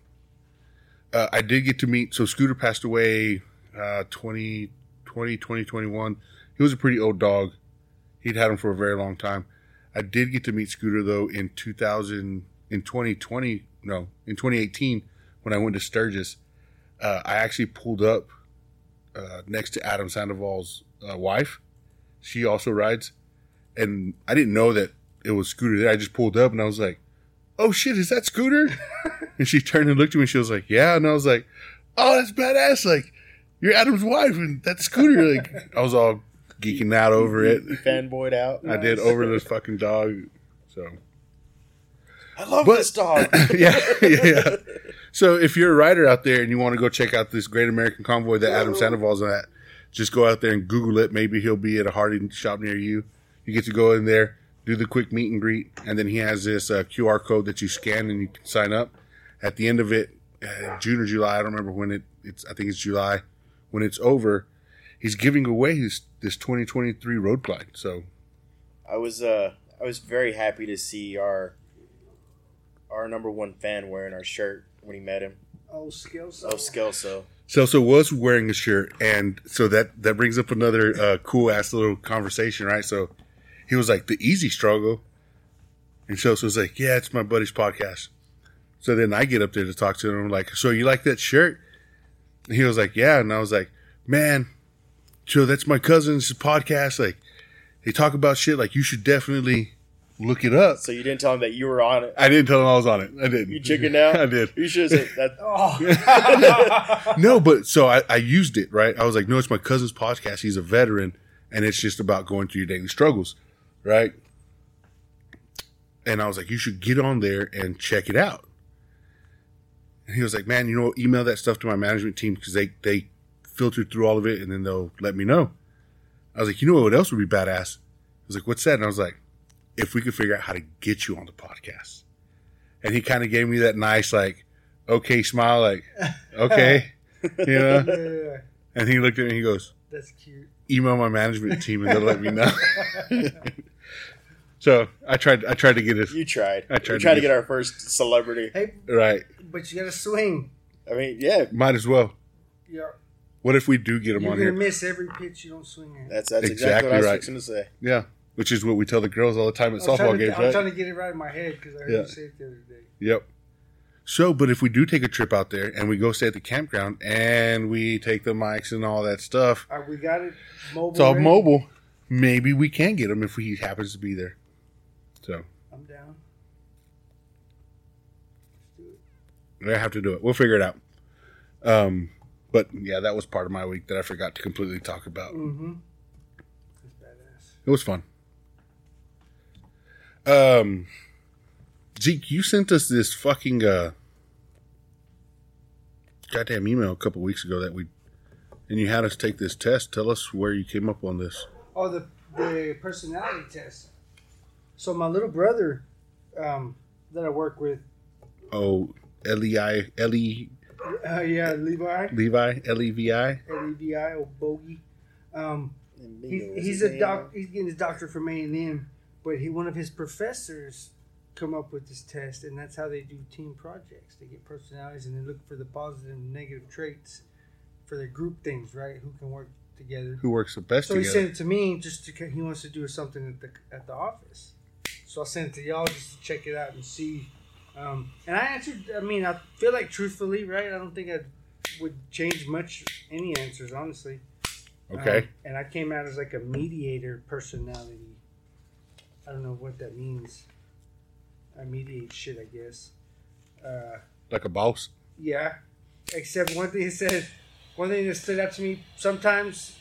uh, I did get to meet. So Scooter passed away, uh, 2020, 2021. He was a pretty old dog. He'd had him for a very long time. I did get to meet Scooter though in 2000 in 2020. No, in 2018 when I went to Sturgis. Uh, I actually pulled up uh, next to Adam Sandoval's uh, wife. She also rides, and I didn't know that it was Scooter there. I just pulled up and I was like, "Oh shit, is that Scooter?" and she turned and looked at me. and She was like, "Yeah," and I was like, "Oh, that's badass! Like, you're Adam's wife, and that's Scooter." Like, I was all geeking out over it. Fanboyed out. I did over this fucking dog. So I love But- this dog. yeah, yeah. So if you're a writer out there and you want to go check out this Great American Convoy that Adam Sandoval's at, just go out there and Google it. Maybe he'll be at a Harley shop near you. You get to go in there, do the quick meet and greet, and then he has this uh, QR code that you scan and you can sign up. At the end of it, uh, June or July, I don't remember when it. It's I think it's July. When it's over, he's giving away his this 2023 Road Glide. So I was uh I was very happy to see our our number one fan wearing our shirt when he met him. Oh, skills. Oh, Skelso. Selso was wearing a shirt, and so that that brings up another uh, cool ass little conversation, right? So he was like, "The EZ Struggle," and Celso was like, "Yeah, it's my buddy's podcast." So then I get up there to talk to him. I'm like, "So you like that shirt?" And he was like, "Yeah," and I was like, "Man, so that's my cousin's podcast. Like, they talk about shit. Like, you should definitely look it up." So you didn't tell him that you were on it. I didn't tell him I was on it. I didn't. You chicken out? I did. You should have said that. Oh. no, but so I, I used it, right? I was like, no, it's my cousin's podcast. He's a veteran, and it's just about going through your daily struggles, right? And I was like, you should get on there and check it out. And he was like, man, you know, email that stuff to my management team because they they filter through all of it and then they'll let me know. I was like, you know what else would be badass? I was like, what's that? And I was like, if we could figure out how to get you on the podcast. And he kind of gave me that nice, like, okay smile, like, okay, you know? Yeah, And he looked at me and he goes, that's cute. email my management team and they'll let me know. so I tried, I tried to get his, You tried. I tried we to tried to get- get our first celebrity. Hey, right. but you gotta swing. I mean, yeah, Might as well. Yeah, What if we do get him on here? you're on gonna here? miss every pitch you don't swing at. that's that's exactly, Exactly what I was right. fixing to say. Yeah. Which is what we tell the girls all the time at softball to, games, I'm trying to get it right in my head because I heard Yeah. you say it the other day. Yep. So, but if we do take a trip out there and we go stay at the campground and we take the mics and all that stuff, we got it mobile. it's all ready. mobile. Maybe we can get him if he happens to be there. So I'm down. Let's do it. I have to do it. We'll figure it out. Um, but yeah, that was part of my week that I forgot to completely talk about. Mm-hmm. It was fun. Um, Zeke, you sent us this fucking uh, goddamn email a couple weeks ago that we, and you had us take this test. Tell us where you came up on this. Oh, the the personality test. So my little brother, um, that I work with, Oh, L E I L E uh, yeah, Levi, Levi L E V I. L E V I, Oh, bogey. Um, And He's, he's a name? doc. He's getting his doctor from A and M, but he one of his professors come up with this test, and that's how they do team projects. They get personalities and they look for the positive and negative traits for their group things, right? Who can work together. Who works the best So he sent it to me just to he wants to do something at the at the office. So I sent it to y'all just to check it out and see. Um, and I answered. I mean, I feel like truthfully, right? I don't think I would change much any answers, honestly. okay. Um, and I came out as like a mediator personality. I don't know what that means. I mediate shit, I guess. Uh, like a boss. yeah. Except one thing it said, one thing that stood out to me sometimes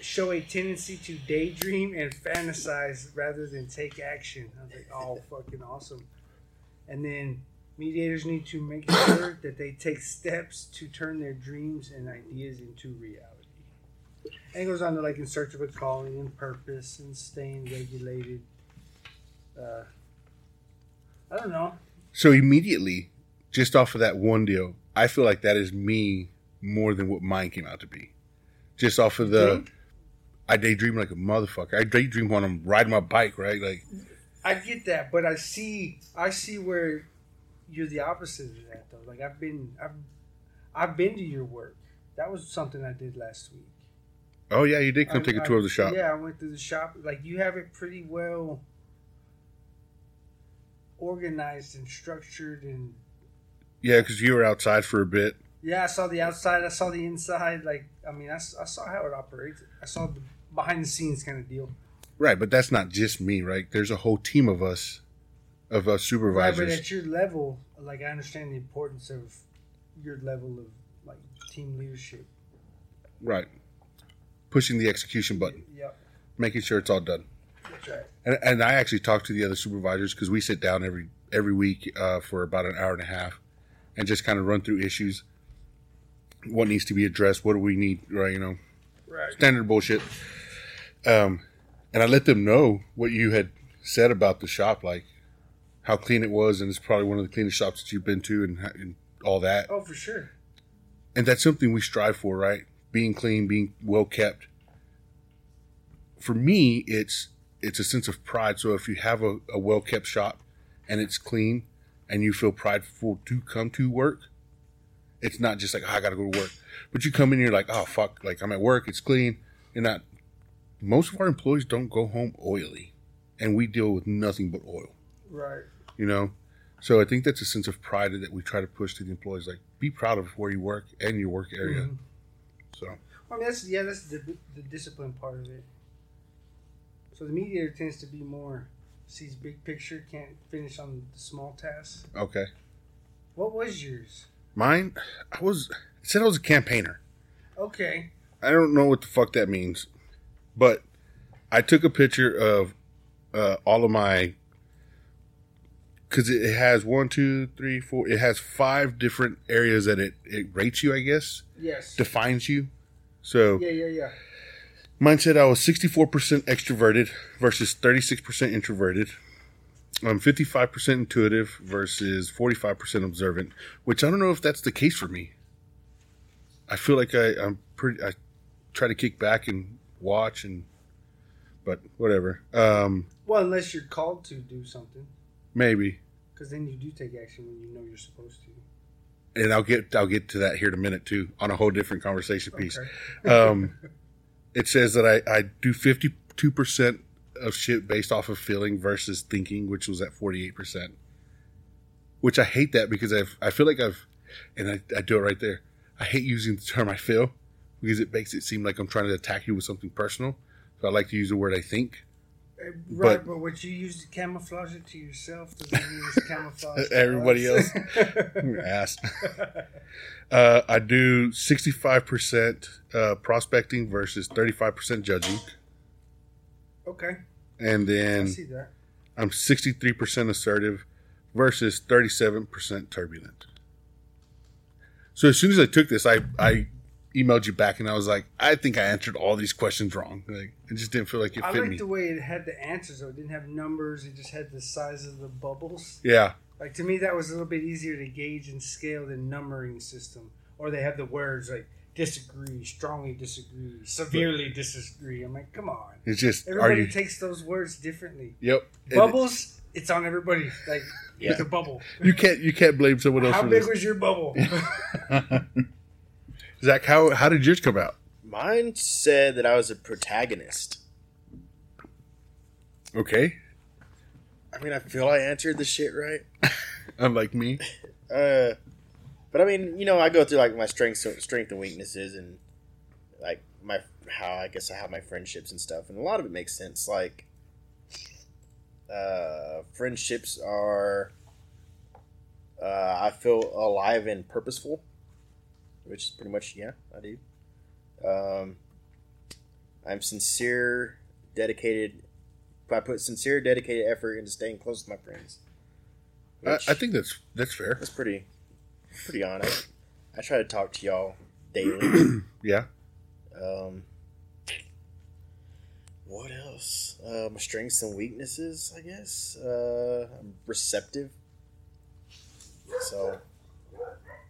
show a tendency to daydream and fantasize rather than take action. I was like, oh, fucking awesome. And then mediators need to make sure that they take steps to turn their dreams and ideas into reality. And it goes on to like in search of a calling and purpose and staying regulated. Uh, I don't know. So immediately, just off of that one deal, I feel like that is me more than what mine came out to be. Just off of the, think? I daydream like a motherfucker. I daydream when I'm riding my bike, right? Like, I get that, but I see I see where you're the opposite of that though. Like I've been I've I've been to your work. That was something I did last week. oh yeah, you did come I- take a tour of the shop. Yeah, I went through the shop. Like you have it pretty well organized and structured and Yeah, because you were outside for a bit. yeah, I saw the outside, I saw the inside. Like I mean, I saw how it operates. I saw the behind the scenes kind of deal. Right, but that's not just me, right? There's a whole team of us, of us Right, but supervisors. at your level, like I understand the importance of your level of like team leadership. Right. Pushing the execution button, Yep, making sure it's all done. And, and I actually talked to the other supervisors because we sit down every every week uh, for about an hour and a half, and just kind of run through issues. What needs to be addressed? What do we need? Right, you know, Right. standard bullshit. Um, and I let them know what you had said about the shop, like how clean it was, and it's probably one of the cleanest shops that you've been to, and, and all that. Oh, for sure. And that's something we strive for, right? Being clean, being well kept. For me, it's it's a sense of pride. So if you have a, a well kept shop and it's clean and you feel prideful to come to work, it's not just like, oh, I gotta go to work. But you come in you're like, oh fuck, like I'm at work, it's clean. You're not most of our employees don't go home oily. And we deal with nothing but oil Right. you know so i think that's a sense of pride that we try to push to the employees like be proud of where you work and your work area Mhm. so I mean, that's yeah, that's the the discipline part of it. So the mediator tends to be more sees big picture, can't finish on the small tasks. okay What was yours? mine i was it said i was a campaigner Okay. i don't know what the fuck that means but i took a picture of uh, all of my because it has one two three four it has five different areas that it, it rates you i guess Yes. defines you so Yeah, yeah, yeah. Mine said I was 64% extroverted versus 36% introverted. I'm 55% intuitive versus 45% observant, which I don't know if that's the case for me. I feel like I, I'm pretty, I try to kick back and watch and, but whatever. Um, Well, unless you're called to do something, maybe. because then you do take action when you know you're supposed to. And I'll get, I'll get to that here in a minute too on a whole different conversation piece. Okay. um, it says that I, I do 52% of shit based off of feeling versus thinking, which was at 48%. Which I hate that because I've, I feel like I've, and I, I do it right there. I hate using the term I feel because it makes it seem like I'm trying to attack you with something personal. So I like to use the word I think. Right, But- but, what you use to camouflage it to yourself doesn't mean it's camouflage. to Everybody us. Ass. Uh, I do 65% uh, prospecting versus 35% judging. okay, And I then see that. I'm 63% assertive versus 37% turbulent. So as soon as I took this, I, I emailed you back and I was like, I think I answered all these questions wrong. Like, it just didn't feel like it I fit like me. the way it had the answers though. It didn't have numbers. It just had the size of the bubbles. yeah. Like to me, that was a little bit easier to gauge and scale than numbering system. Or they have the words like disagree, strongly disagree, severely disagree. I'm like, come on. It's just, are Everybody you? takes those words differently. Yep. And Bubbles, it's on everybody. Like Yeah. it's a bubble. You can't, you can't blame someone else How for big this. was your bubble? Zach, how, how did yours come out? Mine said that I was a protagonist. Okay. I mean, I feel I answered the shit right. Unlike me. Uh, but I mean, you know, I go through like my strengths, strength and weaknesses, and like my how I guess I have my friendships and stuff, and a lot of it makes sense. Like, uh, friendships are, uh, I feel alive and purposeful, which is pretty much yeah, I do. Um, I'm sincere, dedicated. I put sincere, dedicated effort into staying close to my friends. I, I think that's, that's fair. that's pretty, pretty honest. I try to talk to y'all daily. Yeah. um, what else? Uh, my strengths and weaknesses, I guess. Uh, I'm receptive. So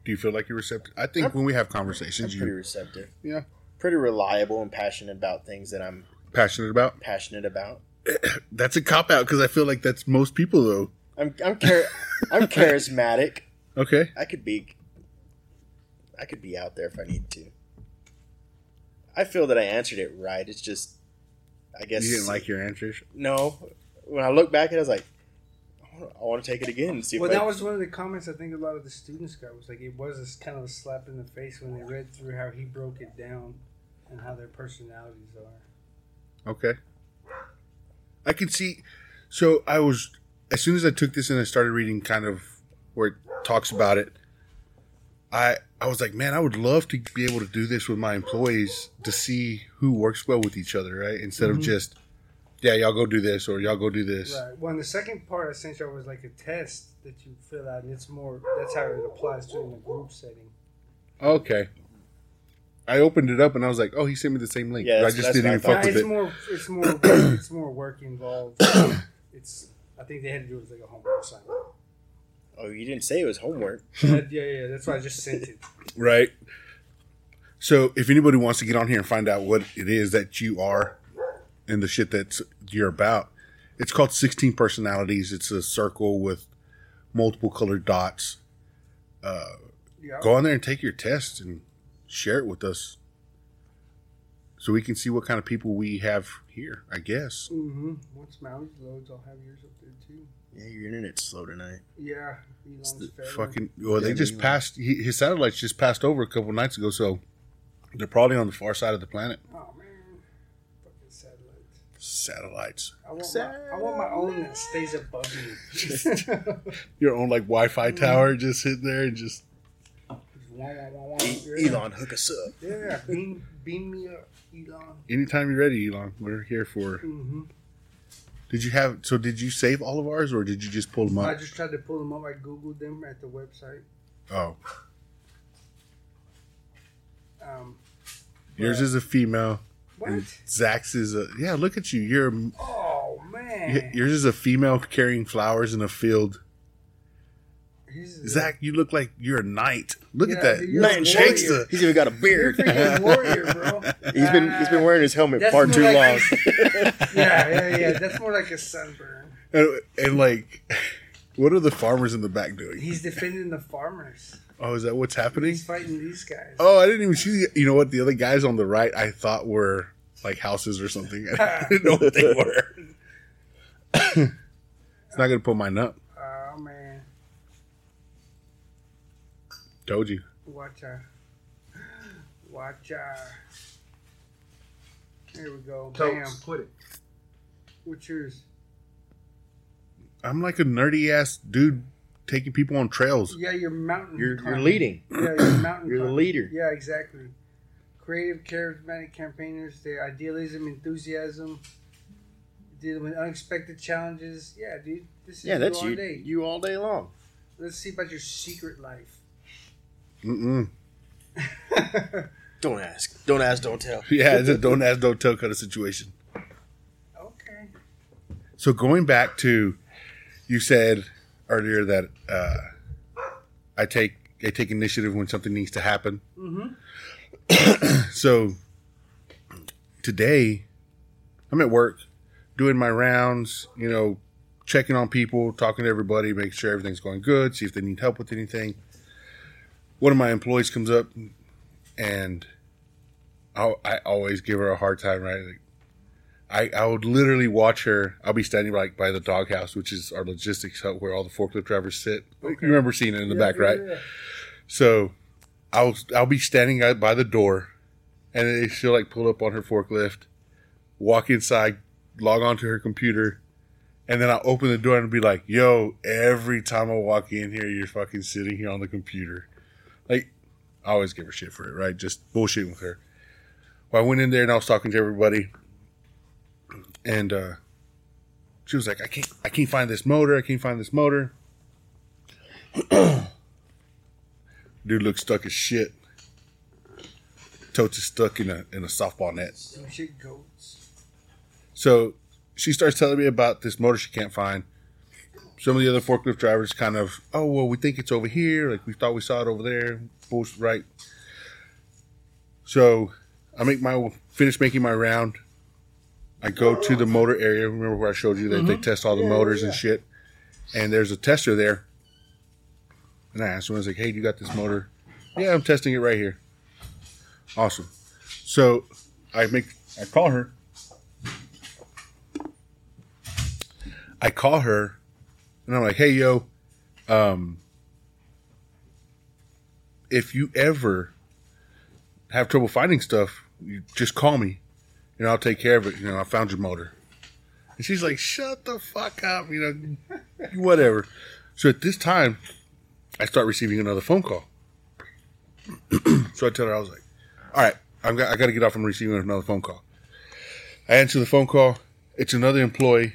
Do you feel like you're receptive? I think when we have I'm conversations, pretty you're receptive. Yeah. Pretty reliable and passionate about things that I'm passionate about. passionate about. That's a cop out because I feel like that's most people though. I'm I'm char- I'm charismatic. Okay. I could be I could be out there if I need to. I feel that I answered it right. It's just I guess You didn't like your answers. No. When I look back at it, I was like, I wanna- I want to take it again and see well, if I, that was one of the comments I think a lot of the students got was like it was a kind of a slap in the face when they read through how he broke it down and how their personalities are. Okay. I can see. So I was as soon as I took this and I started reading kind of where it talks about it. I I was like, man, I would love to be able to do this with my employees to see who works well with each other, right? Instead of Mhm. just, yeah, y'all go do this or y'all go do this. Right. Well, and the second part essentially was like a test that you fill out, and it's more that's how it applies to in a group setting. Okay. I opened it up and I was like, oh, he sent me the same link. Yeah, I just didn't even what I fuck Yeah, with it's it. more it's more it's more work involved. it's I think they had to do it with like a homework assignment. Oh, you didn't say it was homework. yeah, yeah, yeah. That's why I just sent it. Right. So if anybody wants to get on here and find out what it is that you are and the shit that you're about, it's called 16 personalities. It's a circle with multiple colored dots. Uh, Yeah. go on there and take your test and share it with us so we can see what kind of people we have here, I guess. Mm-hmm. Once Maui loads, I'll have yours up there too. Yeah, your internet's slow tonight. Yeah, It's Elon's the failing. fucking well, they just man. passed. He, his satellites just passed over a couple nights ago, so they're probably on the far side of the planet. Oh man, fucking satellites. Satellites. I want my I want my own that stays above me. your own like Wi-Fi tower just sitting there and just Wah, wah, wah, wah. Yeah. Elon, hook us up. Yeah, beam beam me up, Elon. anytime you're ready, Elon. We're here for. Mm-hmm. Did you have? So did you save all of ours, or did you just pull them up? I just tried to pull them up. I googled them at the website. Oh, Um, yours is a female. What? And Zach's is a yeah. Look at you. You're Oh man. yours is a female carrying flowers in a field. He's Zach, you look like you're a knight. Look at that. you're a gangster. He's even got a You're a beard. warrior, bro. he's been he's been wearing his helmet That's far too like- long. Yeah, yeah, yeah. That's more like a sunburn. And, and like, what are the farmers in the back doing? He's defending the farmers. Oh, is that what's happening? He's fighting these guys. Oh, I didn't even see. The, you know what? The other guys on the right, I thought were like houses or something. I didn't know what they were. it's not gonna pull mine up. Oh man. Told you. Watch out. Watch out. There we go. Bam. put it. What's yours? I'm like a nerdy ass dude taking people on trails. Yeah, you're mountain. You're you're leading. Yeah, you're mountain. You're the leader. Yeah, exactly. Creative, charismatic campaigners. Their idealism, enthusiasm, dealing with unexpected challenges. Yeah, dude. This is Yeah, that's all you. Day. You all day long. Let's see about your secret life. Mm-mm. Don't ask. Don't ask. Don't tell. Yeah, it's a don't ask, don't tell kind of situation. okay. So going back to, you said earlier that uh, I take I take initiative when something needs to happen. Mm-hmm. So today, I'm at work doing my rounds, you know, checking on people, talking to everybody, making sure everything's going good, see if they need help with anything. One of my employees comes up and i I always give her a hard time, right? Like, I, I would literally watch her. I'll be standing like by the doghouse, which is our logistics hub where all the forklift drivers sit. You remember seeing it in the Yeah, back, yeah, right? yeah. So I'll I'll be standing out by the door, and then she'll like pull up on her forklift, walk inside, log onto her computer, and then I'll open the door and be like, "Yo!" Every time I walk in here, you're fucking sitting here on the computer. Like I always give her shit for it, right? Just bullshitting with her. Well, I went in there and I was talking to everybody, and uh, she was like, "I can't, I can't find this motor. I can't find this motor." Dude looks stuck as shit. Totes is stuck in a in a softball net. Some shit goats. So she starts telling me about this motor she can't find. Some of the other forklift drivers kind of, oh well, we think it's over here. Like we thought we saw it over there. Bullshit, right? So I make my finish making my round. I go to the motor area. Remember where I showed you that they test all the Yeah, motors yeah, and shit. And there's a tester there. And I asked him, I was like, "Hey, you got this motor?" Yeah, I'm testing it right here. Awesome. So I make I call her. I call her and I'm like, hey yo, um if you ever have trouble finding stuff, you just call me and I'll take care of it. You know, I found your motor. And she's like, shut the fuck up, you know, whatever. So at this time, I start receiving another phone call. so I tell her, I was like, all right, I'm got, I got to get off. I'm receiving another phone call. I answer the phone call. It's another employee.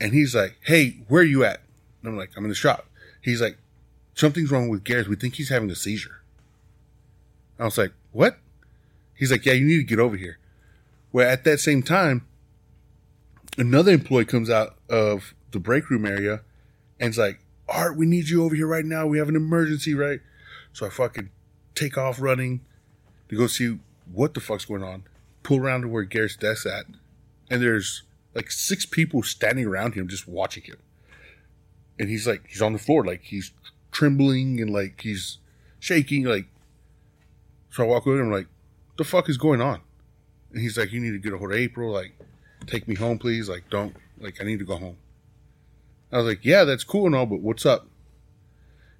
And he's like, hey, where are you at? And I'm like, I'm in the shop. He's like, something's wrong with Garrett. We think he's having a seizure. I was like, what? He's like, yeah, you need to get over here. Well, at that same time, another employee comes out of the break room area and's like, Art, we need you over here right now. We have an emergency, right? So I fucking take off running to go see what the fuck's going on. Pull around to where Garrett's desk at, and there's like six people standing around him just watching him. And he's like, he's on the floor, like he's trembling and like he's shaking, like. So I walk over and I'm like, the fuck is going on? And he's like, you need to get a hold of April, like, take me home, please. Like, don't, like, I need to go home. I was like, yeah, that's cool and all, but what's up?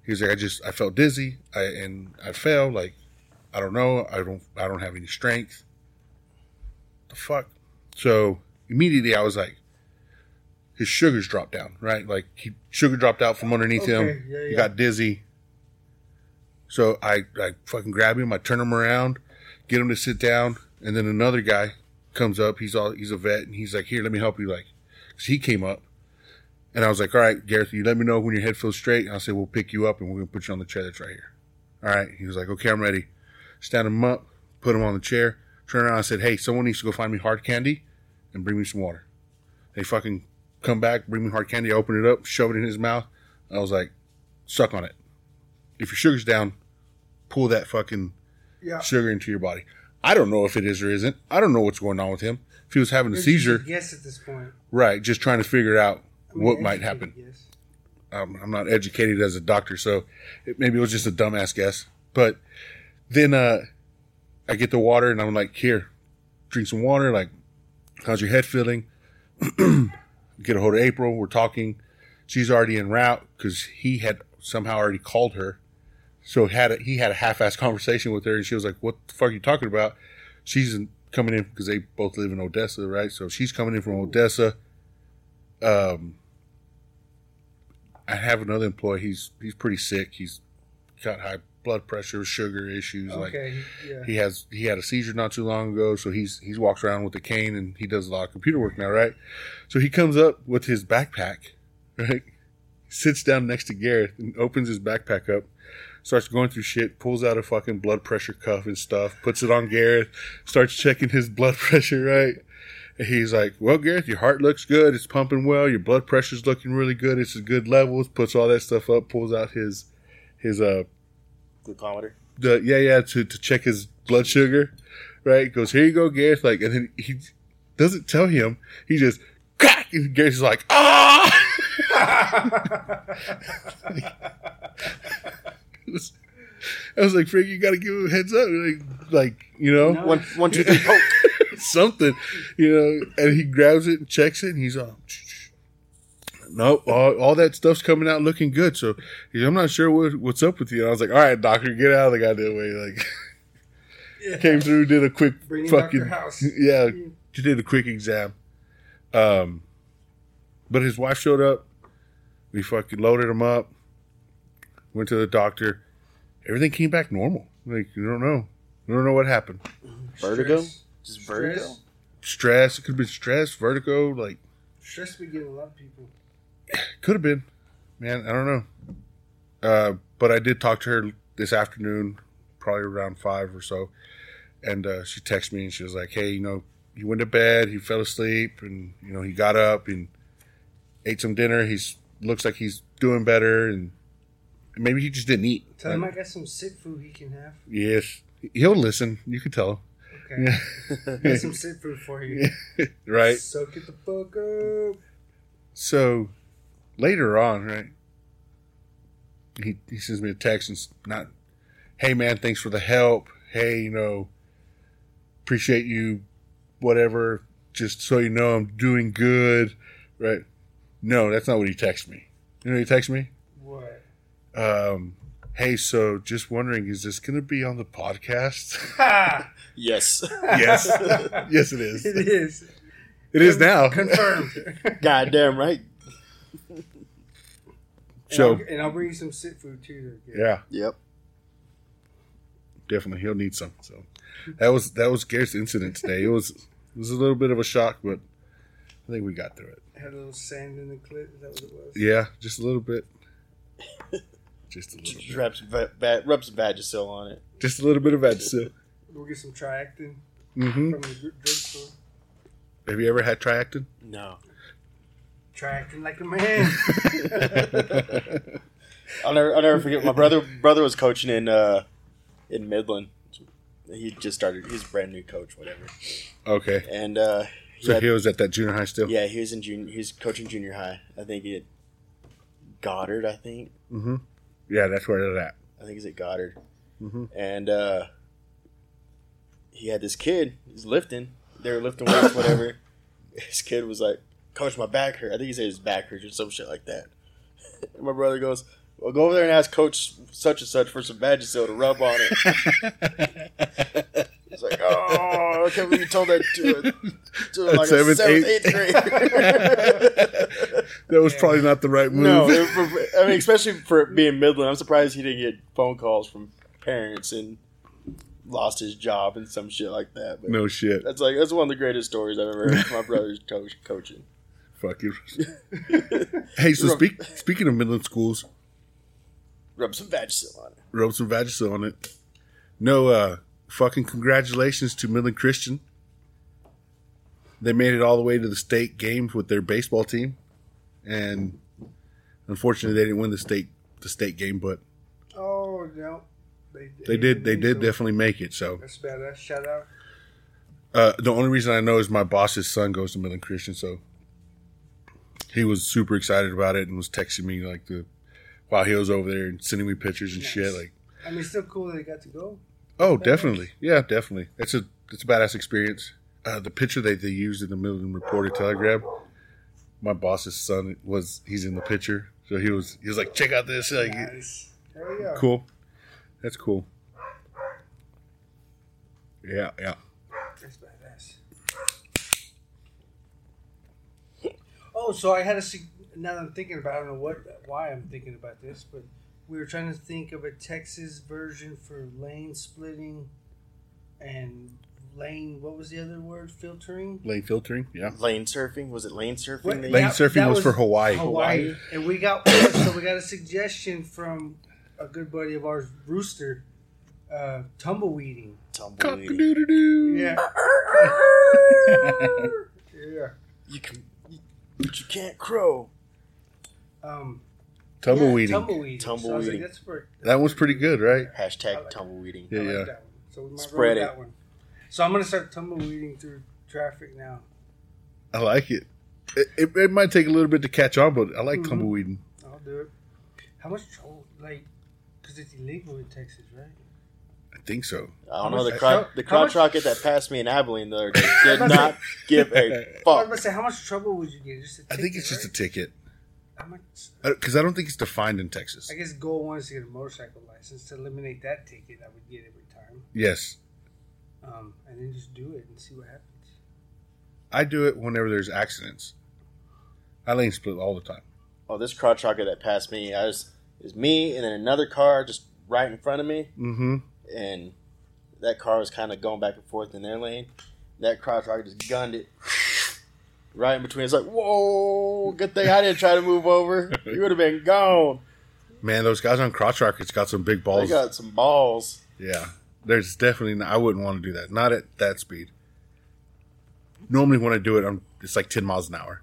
He was like, I just, I felt dizzy, I and I fell. Like, I don't know, I don't, I don't have any strength. The fuck. So immediately I was like, his sugars dropped down, right? Like he sugar dropped out from underneath Okay, him. yeah, He got dizzy. So I, I fucking grab him, I turn him around, get him to sit down, and then another guy comes up. He's all, he's a vet, and he's like, "Here, let me help you." Like, cause he came up, and I was like, "All right, Garreth, you let me know when your head feels straight." And I said, "We'll pick you up, and we're gonna put you on the chair that's right here." All right. He was like, "Okay, I'm ready." Stand him up, put him on the chair, Turn around and said, "Hey, someone needs to go find me hard candy and bring me some water." They fucking come back, bring me hard candy. I open it up, shove it in his mouth. I was like, "Suck on it. If your sugar's down, pull that fucking Yeah. sugar into your body." I don't know if it is or isn't. I don't know what's going on with him. If he was having a seizure, Guess at this point. right? Just trying to figure out I mean, what might happen. guess. um, I'm not educated as a doctor, so it, maybe it was just a dumbass guess. But then uh, I get the water and I'm like, here, drink some water. Like, how's your head feeling? get a hold of April. We're talking. She's already en route because he had somehow already called her. So had a, he had a half-assed conversation with her, and she was like, "What the fuck are you talking about?" She's in, coming in because they both live in Odessa, right? So she's coming in from Odessa. Um, I have another employee. He's he's pretty sick. He's got high blood pressure, sugar issues. Like Yeah. he has he had a seizure not too long ago, so he's he's walks around with a cane and he does a lot of computer work now, right? So he comes up with his backpack, right? Sits down next to Garreth and opens his backpack up, starts going through shit, pulls out a fucking blood pressure cuff and stuff, puts it on Garreth, starts checking his blood pressure, right? And he's like, Well, Garreth, your heart looks good, it's pumping well, your blood pressure's looking really good, it's at good levels, puts all that stuff up, pulls out his his uh Glucometer. the yeah yeah to, to check his blood sugar, right? Goes here you go, Garreth. Like, and then he doesn't tell him. He just crack, and Garreth's like ah. It was- I was like, Frank, you got to give him a heads up, like, like you know, No. One, one, two, three, poke. something, you know. And he grabs it and checks it, and he's all. Nope, all, all that stuff's coming out looking good. So he's, I'm not sure what, what's up with you. And I was like, all right, doctor, get out of the goddamn way. Like, Yeah. came through, did a quick Bring fucking House. yeah, she did a quick exam. Um, but his wife showed up. We fucking loaded him up. Went to the doctor. Everything came back normal. Like you don't know, you don't know what happened. Vertigo? Stress. Just vertigo? Stress. Stress. It could have been stress, vertigo. Like Stress we get a lot of people. could have been. Man, I don't know. Uh, but I did talk to her this afternoon, probably around five or so, and uh, she texted me and she was like, "Hey, you know, he went to bed, he fell asleep, and you know, he got up and ate some dinner. He's looks like he's doing better, and maybe he just didn't eat. Tell him I got some sick food he can have. yes, he'll listen. You can tell Okay. him, Got some sick food for you. right? Soak it the fuck up. So later on, right? He he sends me a text and not, hey man, thanks for the help. Hey, you know, appreciate you, whatever. Just so you know, I'm doing good, right? No, that's not what he texted me. You know, what he texted me. What? Um, hey, so just wondering, is this going to be on the podcast? Yes. yes, yes, it is. It is. It is now. Confirmed. Goddamn right. So and, I'll, and I'll bring you some sit food too. there, yeah. Yep. definitely he'll need some. So that was that was Garrett's incident today. It was it was a little bit of a shock, but I think we got through it. Had a little sand in the clit. Is that what it was? Yeah, just a little bit. Just a little Just bit. rub some, va- va- rub some Vagisil on it. Just a little bit of Vagisil. We'll get some Tinactin hmm from the drugstore. Have you ever had Tinactin? No. Tinactin like a man. I'll never, I'll never forget. My brother brother was coaching in uh, in Midland. He just started. He's a brand new coach, whatever. okay, And uh, he so had- he was at that junior high still. yeah, he was in junior. He was coaching junior high. I think at Goddard. I think. hmm Yeah, that's where they're at. I think he's at Goddard. Mhm. And uh, he had this kid. He's lifting. They were lifting weights, whatever. His kid was like, "Coach, my back hurt." I think he said his back hurt or some shit like that. And my brother goes, "Well, go over there and ask Coach such and such for some Vagisil to rub on it." He's like, "Oh, I can't believe you told that to, to like Seventh, a seventh, eighth. eighth grade." that was probably not the right move. no, it- for- I mean, especially for being Midland, I'm surprised he didn't get phone calls from parents and lost his job and some shit like that. But no shit. that's like that's one of the greatest stories I've ever heard. My brother's coach, coaching. Fuck you. hey, so speak, speaking of Midland schools, Rub some Vagisil on it. rub some Vagisil on it. No, uh, fucking congratulations to Midland Christian. They made it all the way to the state games with their baseball team, and unfortunately, they didn't win the state the state game. But Oh no, they, they did they did definitely make it. So That's badass. Shout out. uh, the only reason I know is my boss's son goes to Midland Christian, so he was super excited about it and was texting me like the while he was over there and sending me pictures and shit. Like, I mean, it's still cool that they got to go. Oh, definitely, yeah, definitely. It's a it's a badass experience. Uh, the picture that they used in the Midland Reporter Telegram, my boss's son was he's in the picture, so he was he was like, check out this, like, Nice. There cool. That's cool. Yeah, yeah. That's badass. Oh, so I had a. Now that I'm thinking about, it, I don't know what, why I'm thinking about this, but we were trying to think of a Texas version for lane splitting, and lane. What was the other word? Filtering. Lane filtering, yeah. Lane surfing was it lane surfing? What- Lane you- Yeah, surfing that was, was for Hawaii. Hawaii. And we got so we got a suggestion from a good buddy of ours, Rooster, uh, tumbleweeding. Tumbleweed. Yeah. yeah. You can, you, but you can't crow. Um, Tumbleweeding. Yeah, tumbleweeding. So like, Tumbleweeding. that's for, That was pretty good, right? Hashtag I like- tumbleweeding. Yeah, I like yeah. that one. So we might Spread it. that one. So I'm gonna start tumbleweeding through traffic now. I like it. It, it. it might take a little bit to catch on, but I like Mhm. tumbleweeding. I'll do it. How much trouble? Like, because it's illegal in Texas, right? I think so. I don't know the much- how- the how crotch much- rocket that passed me in Abilene the other day did was about not give a I was fuck. about to say, how much trouble would you get? Just a I think it's just a ticket How much? Because I don't think it's defined in Texas. I guess goal one is to get a motorcycle license to eliminate that ticket I would get every time, Yes, um, and then just do it and see what happens. I do it whenever there's accidents. I lane split all the time. Oh, this crotch rocket that passed me, I was it was me and then another car just right in front of me, Mm-hmm. and that car was kind of going back and forth in their lane. That crotch rocket just gunned it right in between. It's like, whoa! Good thing I didn't try to move over. You would have been gone. Man, those guys on crotch rockets got some big They balls. got some balls. Yeah, there's definitely. Not, I wouldn't want to do that. Not at that speed. Normally, when I do it, I'm it's like ten miles an hour.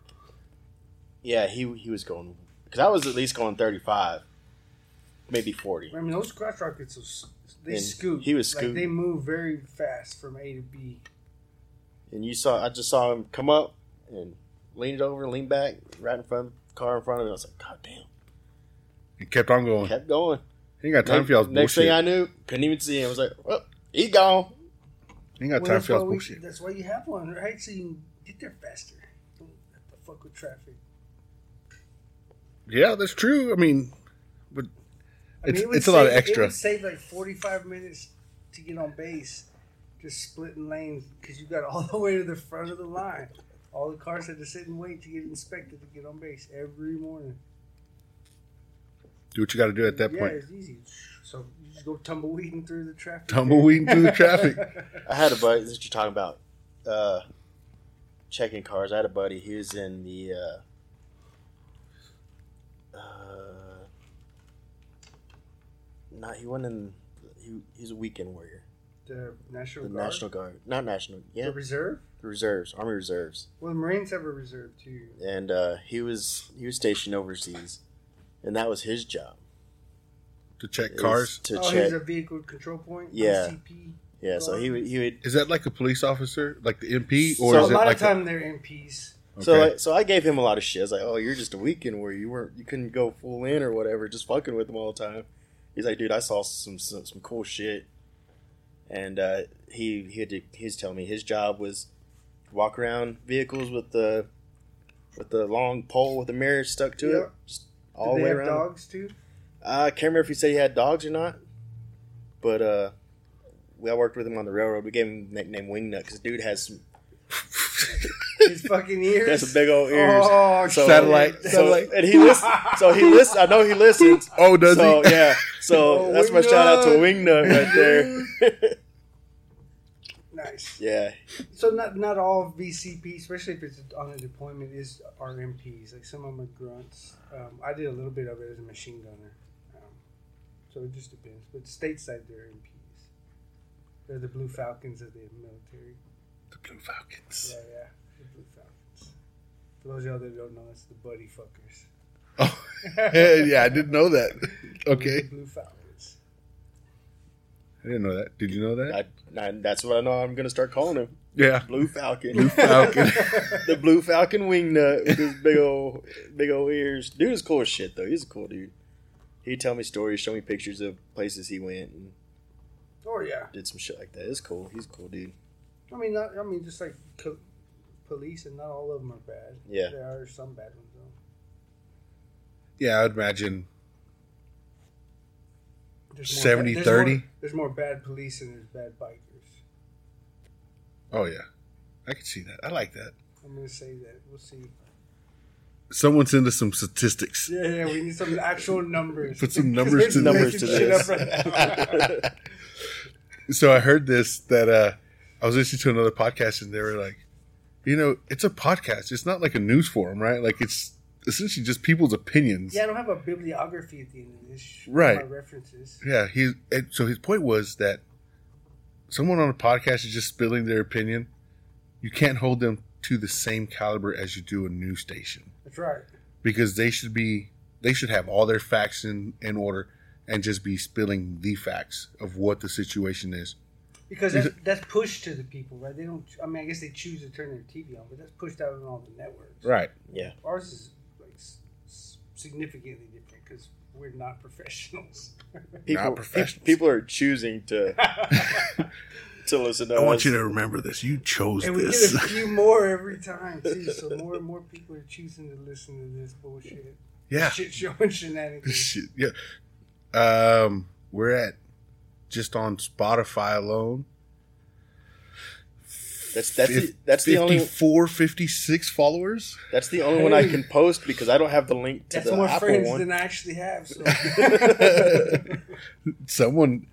Yeah, he he was going because I was at least going thirty five, maybe forty. I mean, those crotch rockets, are—they And scoot. he was like they scooting. move very fast from A to B. And you saw, I just saw him come up and leaned over, leaned back, right in front of the car in front of me. I was like, God damn! It kept on going. Kept going. He ain't got time for y'all's bullshit. Next thing I knew, couldn't even see him. I was like, well, he gone. he ain't got Well, time that's, for why y'all's we, bullshit. that's why you have one, right? So you can get there faster. Don't have to fuck with traffic. Yeah, that's true. I mean, I It's- it would it's a lot of extra. It would save like 45 minutes to get on base, just splitting lanes because you got all the way to the front of the line. All the cars had to sit and wait to get inspected to get on base every morning. do what you got to do at that point. yeah, point. it's easy. So you just go tumbleweeding through the traffic. Tumbleweeding through the traffic. I had a buddy. This is what you're talking about. Uh, checking cars. I had a buddy. He was in the. Uh, uh, not he wasn't in. He, he's a weekend warrior. The National The Guard. National Guard, not National. Yeah, The reserve. the reserves, Army Reserves, Well, the Marines have a reserve too. and uh, he was he was stationed overseas, and that was his job. to check is cars. to oh, check. he's a vehicle control point. Yeah. VCP. yeah, so he would he would. Is that like a police officer, like the MP, or So is a it lot like of time they're MPs. a, So okay. like, so I gave him a lot of shit. I was like, "Oh, you're just a weekend where you weren't, you couldn't go full in or whatever, just fucking with him all the time." He's like, "Dude, I saw some some, some cool shit," and uh, he he had to, he was telling me his job was walk around vehicles with the with the long pole with the mirror stuck to Yeah. it, just all Did the way have around. dogs too? I can't remember if he said he had dogs or not, but uh, we I worked with him on the railroad. We gave him the nickname Wingnut because dude has some His fucking ears. That's a big old ears. Oh, So- Satellite. shit. So and he listens. So he listens. I know he listens. oh, does so he? yeah. So Oh, that's my shout out to Wingnut. Wingnut right there. Nice. yeah. So not not all VCP, especially if it's on a deployment, is RMPs. Like some of them are grunts. Um, I did a little bit of it as a machine gunner. Um, so it just depends. But stateside, they're MPs. They're the Blue Falcons of the military. The Blue Falcons. Yeah, yeah, the Blue Falcons. For those of y'all that don't know, it's the Buddy Fuckers. Oh, yeah, I didn't know that. Okay, The Blue Falcons. I didn't know that. Did you know that? I, I, that's what I know. I'm gonna start calling him Yeah, Blue Falcon. Blue Falcon. the Blue Falcon wingnut with his big old big old ears. Dude is cool as shit though. He's a cool dude. He'd tell me stories, show me pictures of places he went and Oh yeah. did some shit like that. It's cool. He's a cool dude. I mean, not, I mean, just like co- police, and not all of them are bad. Yeah. there are some bad ones though. yeah, I'd imagine There's more 70, there's 30? More, there's more bad police than there's bad bikers. Oh yeah, I can see that. I like that. I'm gonna say that. We'll see. Someone send us some statistics. Yeah, yeah. We need some actual numbers. Put some numbers to Numbers to this. right. So I heard this that uh, I was listening to another podcast and they were like, you know, it's a podcast. It's not like a news forum, right? Like it's essentially just people's opinions. yeah, I don't have a bibliography at the end of this. Right. References. Yeah, he. So his point was that someone on a podcast is just spilling their opinion. You can't hold them to the same caliber as you do a news station That's right. because they should be they should have all their facts in in order and just be spilling the facts of what the situation is. Because that's, that's pushed to the people, right? They don't. I mean, I guess they choose to turn their TV on, but that's pushed out on all the networks. Right. Yeah. Ours is like s- s- significantly different because we're not professionals. People, Not professionals. people are choosing to to listen to I want you to remember this. You chose and we get this. a few more every time too. So more and more people are choosing to listen to this bullshit, yeah. shit show and shenanigans. Shit. Yeah. Um, we're at just on Spotify alone. That's that's the, Fif- that's the only 54, 56 followers. that's the only one I can post because I don't have the link to That's the more Apple friends one. than I actually have. So Someone,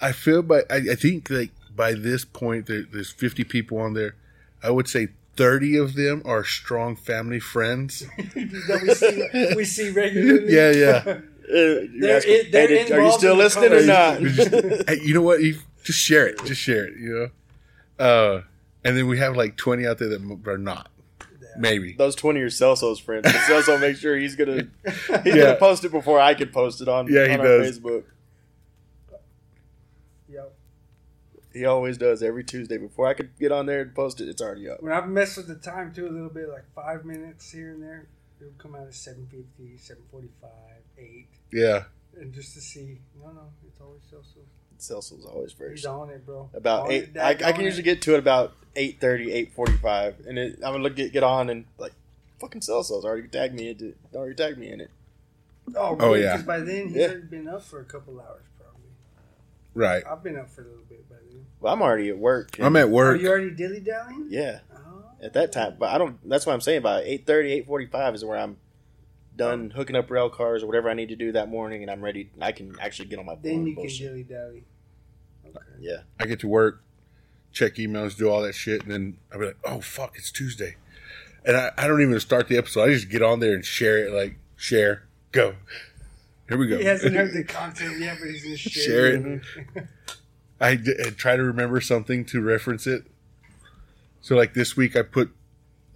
I feel by, I, I think like by this point, there, there's 50 people on there. I would say 30 of them are strong family friends. that we see we see regularly. Yeah, yeah. Uh, you They're ask in- "Hey, did- are you still listening or not? conversation. hey, you know what? You, just share it. Just share it, you know? Uh, and then we have like 20 out there that are not. Maybe. Those twenty are Selso's friends. But Selso make sure he's gonna he's Yeah. gonna post it before I can post it on, Yeah, he on our does. Facebook. Yep. He always does every Tuesday before I could get on there and post it. It's already up. When I've messed with the time too a little bit, like five minutes here and there, it'll come out at 750, 745, 8. Yeah. And just to see, no, no, it's always so so. Selso's always fresh. He's on it, bro. About On eight, it, I, I daggone can it. usually get to it about 8.30, 8.45. and it, I'm gonna look get, get on and like fucking Selso's already tagged me into already tagged me in it. Oh, Oh, yeah. Because by then he's Yeah. already been up for a couple hours, probably. Right. I've been up for a little bit by then. Well, I'm already at work. I'm at oh, work. Are you already dilly dallying? yeah Oh. at that time, but I don't. That's what I'm saying. About 8.30, 8.45 is where I'm done hooking up rail cars or whatever I need to do that morning, and I'm ready. I can actually get on my Then you can dilly dally. Okay. Yeah, I get to work, check emails, do all that shit, and then I'll be like, oh, fuck, it's Tuesday. And I, I don't even start the episode. I just get on there and share it, like, share, go. Here we go. He hasn't heard the content yet, but he's gonna share, Share it. I, d- I try to remember something to reference it. So, like this week, I put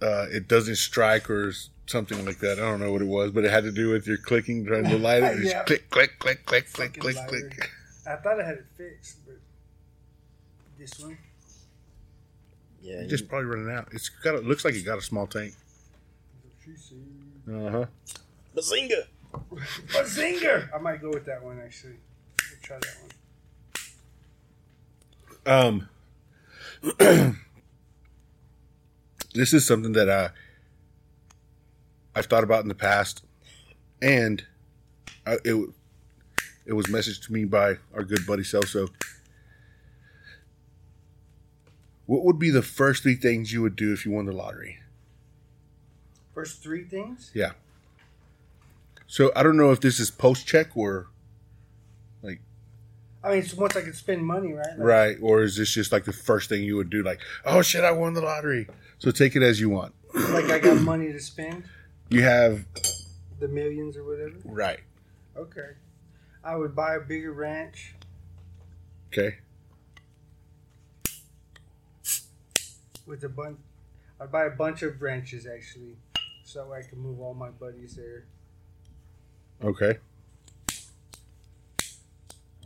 uh, it doesn't strike or s- something like that. I don't know what it was, but it had to do with your clicking, trying to light it. Just Yeah. click, click, click, click, click, click, lighter. click. I thought I had it fixed, but this one. yeah. It's just probably running out. It's got. A, looks like it got a small tank. Uh huh. Bazinga! Bazinga! I might go with that one actually. I'll try that one. Um, this is something that I I've thought about in the past, and I, it it was messaged to me by our good buddy Selso. What would be the first three things you would do if you won the lottery? First three things. Yeah. So I don't know if this is post check or like. I mean, it's once I could spend money, right? Like, right, or is this just like the first thing you would do? Like, oh shit, I won the lottery. So take it as you want. Like I got money to spend, You have the millions or whatever. right. Okay. I would buy a bigger ranch. Okay. with a bunch. I'd buy a bunch of branches actually, so I can move all my buddies there. Okay.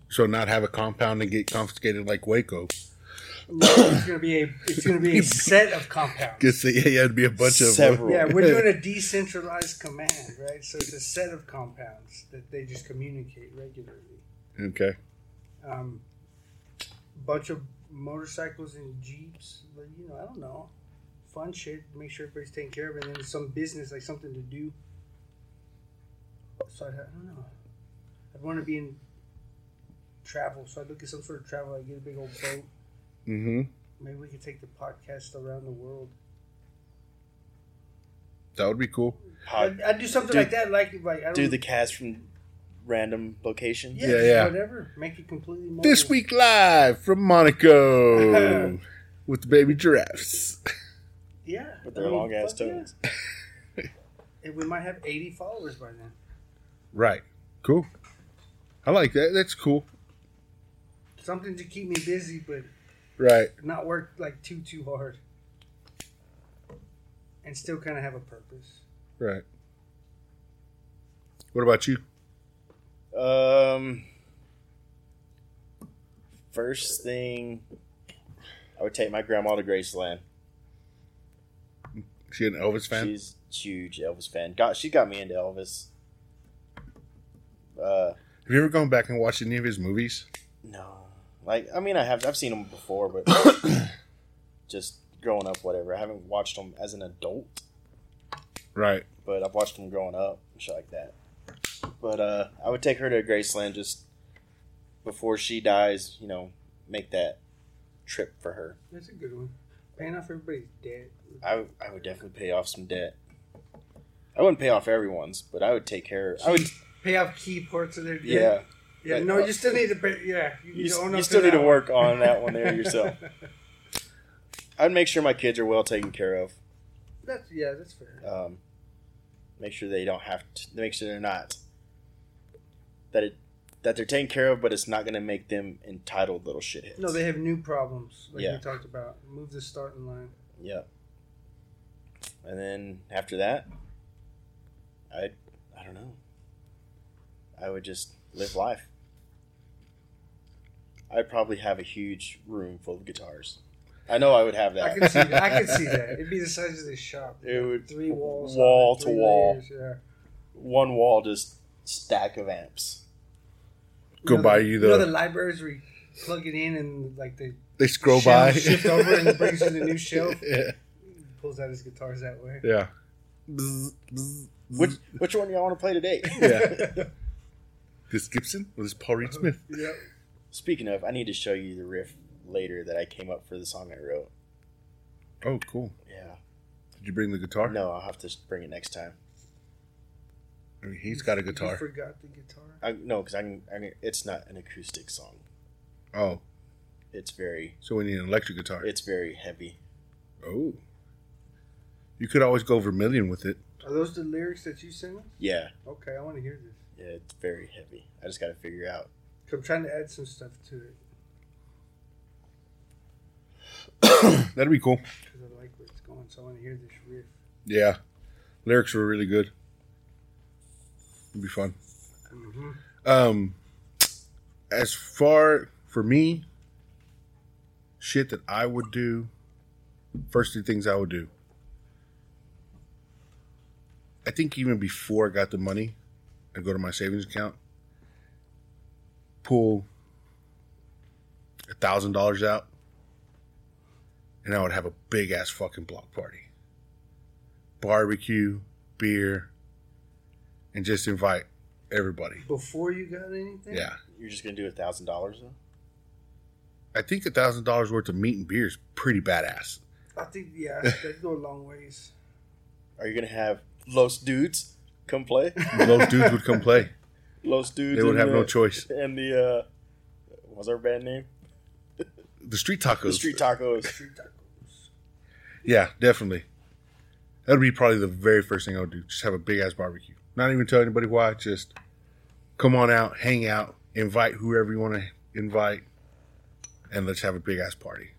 So not have a compound and get confiscated like Waco. No, it's gonna be a it's gonna be a set of compounds. Guess yeah, yeah, it'd be a bunch of Several. Yeah, we're doing a decentralized command, right? So it's a set of compounds that they just communicate regularly. Okay. Um, bunch of motorcycles and jeeps, but you know, I don't know, fun shit. Make sure everybody's taken care of, and then some business, like something to do. So I, I don't know. I'd want to be in travel, so I'd look at some sort of travel. I get a big old boat. Mm-hmm. Maybe we could take the podcast around the world. That would be cool. I'd, I'd do something Do- like that, like like I don't do the cast from random locations. yeah, Yeah, yeah. whatever. Make it completely mobile. This week live from Monaco with the baby giraffes. yeah, With their I mean, long ass fuck yeah. toes. And we might have eighty followers by then. Right. Cool. I like that. That's cool. Something to keep me busy, but Right. not work like too too hard, and still kind of have a purpose. Right. What about you? Um, first thing, I would take my grandma to Graceland. She an Elvis fan? She's huge Elvis fan. Got she got me into Elvis. Uh, Have you ever gone back and watched any of his movies? no, like I mean, I have I've seen them before, but just growing up, whatever. I haven't watched them as an adult, Right. but I've watched them growing up and shit like that. But uh, I would take her to Graceland just before she dies. You know, make that trip for her. That's a good one. Paying off everybody's debt. I, would- I would definitely pay off some debt. I wouldn't pay off everyone's, but I would take care. I would, Pay off key parts of their debt. yeah. Yeah, no, you still need to pay. Yeah, you, You, need to own you still to need to work one. on that one there yourself. I'd make sure my kids are well taken care of. That's yeah, that's fair. Um, make sure they don't have to. Make sure they're not that it that they're taken care of, but it's not going to make them entitled little shitheads. No, they have new problems, like Yeah. we talked about. Move the starting line. Yeah. And then after that, I I don't know. I would just live life. I'd probably have a huge room full of guitars. I know I would have that. I can see that. I can see that. It'd be the size of this shop. It would- three walls, wall on it, to wall. layers, yeah. One wall just stack of amps. Go know buy the, you know the- the libraries where you plug it in and like the They scroll by. shift over and brings you the new shelf. yeah. Pulls out his guitars that way. Yeah. Bzz, bzz, Which which one do y'all want to play today? Yeah. This Gibson or this Paul Reed uh-huh. Smith? Yep. Speaking of, I need to show you the riff later that I came up for the song I wrote. Oh, cool. Yeah. Did you bring the guitar? No, I'll have to bring it next time. I mean, he's got a You guitar. forgot the guitar. I, no, because I, can- I can- it's not an acoustic song. Oh, It's very so we need an electric guitar. it's very heavy. Oh. You could always go Vermilion with it. Are those the lyrics that you sing? Yeah, Okay, I want to hear this. Yeah, it's very heavy. I just got to figure out. I'm trying to add some stuff to it That'd be cool. because I like where it's going. So I want to hear this riff. Yeah. Lyrics were really good. It'd be fun. Mm-hmm. Um, as far for me, shit that I would do. First two things I would do. I think even before I got the money, I go to my savings account, pull a thousand dollars out, and I would have a big ass fucking block party. Barbecue, beer, and just invite everybody. Before you got anything? Yeah. You're just gonna do a thousand dollars though. I think a thousand dollars worth of meat and beer is pretty badass. I think, yeah, that'd go a long ways. Are you gonna have Los Dudes come play? Those dudes would come play. Los Dudes. They would and have no choice. And the uh, what's our band name? The street tacos. The Street Tacos. Street tacos. Yeah, definitely. That would be probably the very first thing I would do. Just have a big ass barbecue. Not even tell anybody why. Just come on out, hang out, invite whoever you want to invite, and let's have a big ass party.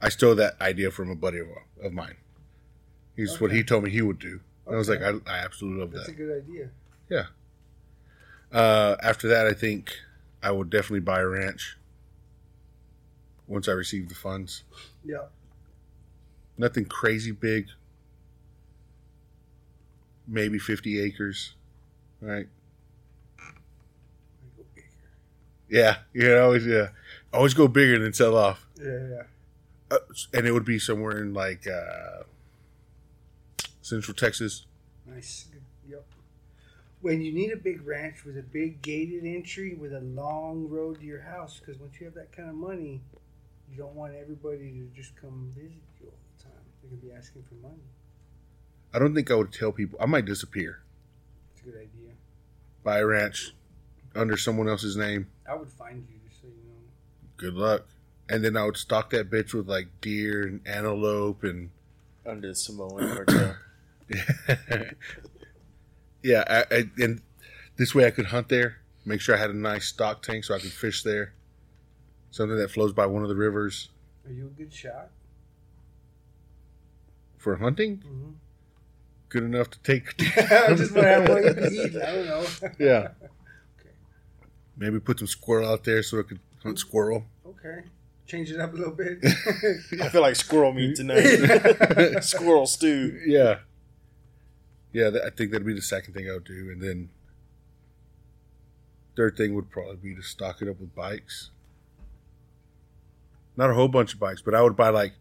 I stole that idea from a buddy of, of mine. He's what he told me he would do. I was like, I, I absolutely love That's that. That's a good idea. Yeah. Uh, after that, I think I would definitely buy a ranch once I receive the funds. Yeah. Nothing crazy big. Maybe 50 acres. Right? Yeah. Yeah. Always, yeah. Always go bigger than sell off. Yeah, yeah. Uh, and it would be somewhere in like uh, Central Texas. Nice. Yep. When you need a big ranch with a big gated entry with a long road to your house, because once you have that kind of money, you don't want everybody to just come visit you all the time. They're gonna be asking for money. I don't think I would tell people. I might disappear. It's a good idea. Buy a ranch under someone else's name. I would find you just so you know. Good luck. And then I would stock that bitch with like deer and antelope and Under the Samoan cartel. yeah, I, I, and this way I could hunt there. Make sure I had a nice stock tank so I could fish there. Something that flows by one of the rivers Are you a good shot? for hunting. Mm-hmm. Good enough to take. I just want to have one to eat. I don't know. yeah. Okay. Maybe put some squirrel out there so I could hunt squirrel. Okay. Change it up a little bit. I feel like squirrel meat tonight. squirrel stew. Yeah. Yeah, I think that'd be the second thing I would do, and then third thing would probably be to stock it up with bikes. Not a whole bunch of bikes, but I would buy like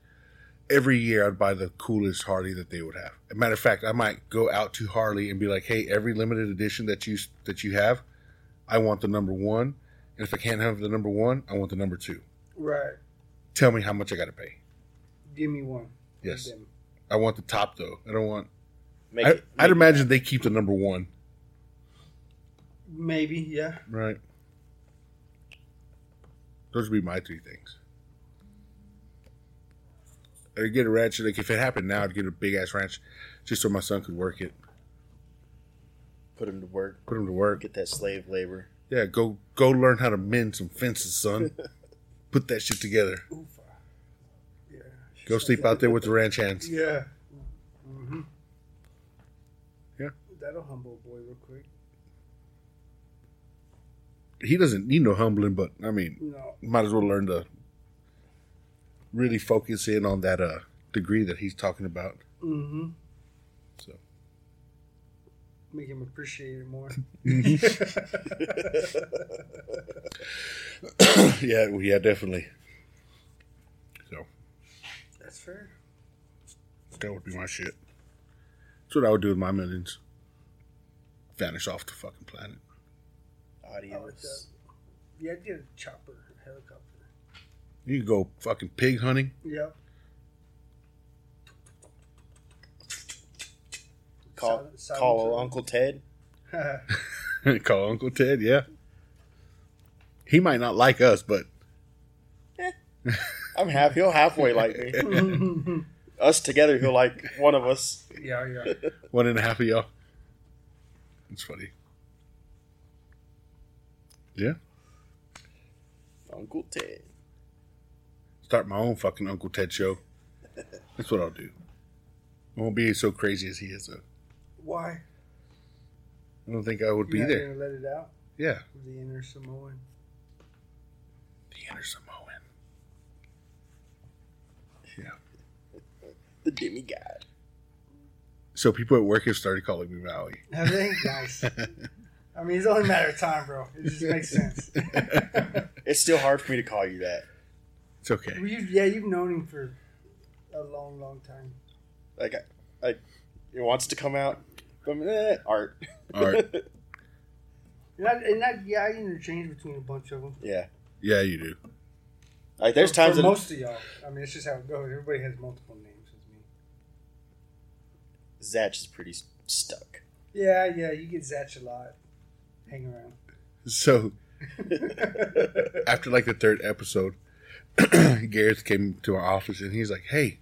every year. I'd buy the coolest Harley that they would have. As a matter of fact, I might go out to Harley and be like, "Hey, every limited edition that you that you have, I want the number one, and if I can't have the number one, I want the number two. right. Tell me how much I got to pay. Give me one. Yes, I want the top though. I don't want. Make I, it, I'd make- imagine they keep the number one, Maybe, yeah. right? Those would be my three things. I'd get a ranch. Like if it happened now, I'd get a big ass ranch, just so my son could work it, put him to work. put him to work. Get that slave labor. Yeah, go go learn how to mend some fences, son. Put that shit together. Oofa. Yeah. Go sleep out there with the ranch hands. Yeah. Mm-hmm. That'll humble a boy real quick. He doesn't need no humbling, but I mean, No. might as well learn to really focus in on that uh degree that he's talking about. Mm-hmm. So Make him appreciate it more. yeah, well, yeah, definitely. So That's fair. that would be my shit. That's what I would do with my millions. Vanish off the fucking planet. I like that. Adios. Yeah, I did a chopper, helicopter. You could go fucking pig hunting. Yep. Call, Silent- silent call treatment. Uncle Ted. Call Uncle Ted, yeah. He might not like us, but eh, I'm half. He'll halfway like me. Us together, he'll like one of us. yeah, yeah. one and a half of y'all. It's funny. Yeah. Uncle Ted. Start my own fucking Uncle Ted show. That's what I'll do. I won't be so crazy as he is, though. Why? I don't think I would be You're not there. gonna let it out Yeah. the inner Samoan. The inner Samoan. Yeah. The demigod. So people at work have started calling me Maui. Have they? nice. I mean, it's only a matter of time, bro. It just makes sense. It's still hard for me to call you that. It's okay. Well, you, yeah, you've known him for a long, long time. Like, I, I, it wants to come out. But eh, art. Art. And, I, and I, yeah, I interchange between a bunch of them. yeah. Yeah, you do. Like, there's for, times for that most of y'all. I mean, it's just how it goes. Everybody has multiple names with me. Zatch is pretty stuck. Yeah, yeah, you get Zatch a lot. Hang around. So after like the third episode, Garreth came to our office and he's like, "Hey,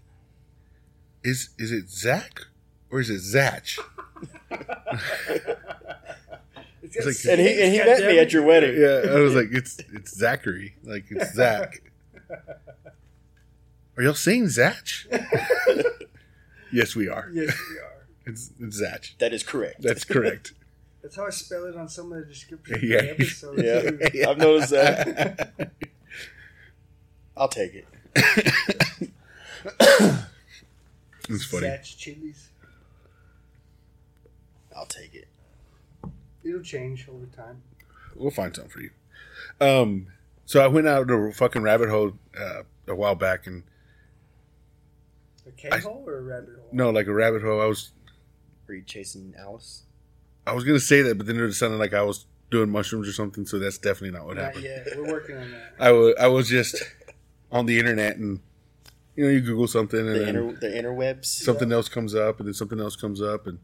is is it Zach or is it Zatch?" It's It's like- And he and he met me at your wedding. Yeah, I was like, "It's it's Zachary, like it's Zach." Are y'all saying Zatch? Yes, we are. Yes, we are. It's, it's Zatch. That is correct. That's correct. That's how I spell it on some of the descriptions Yeah. of the episode. Yeah. too. I've noticed that. I'll take it. It's funny. Zatch chilies. I'll take it. It'll change over time. We'll find something for you. Um, so I went out a fucking rabbit hole uh, a while back, and A K I- hole or a rabbit hole? no, like a rabbit hole. I was Were you chasing Alice? I was gonna say that, but then it sounded like I was doing mushrooms or something. So that's definitely not what Not happened. yet. We're working on that. I was I was just on the internet, and you know, you Google something, and The then inter the interwebs. something else comes up, and then something else comes up, and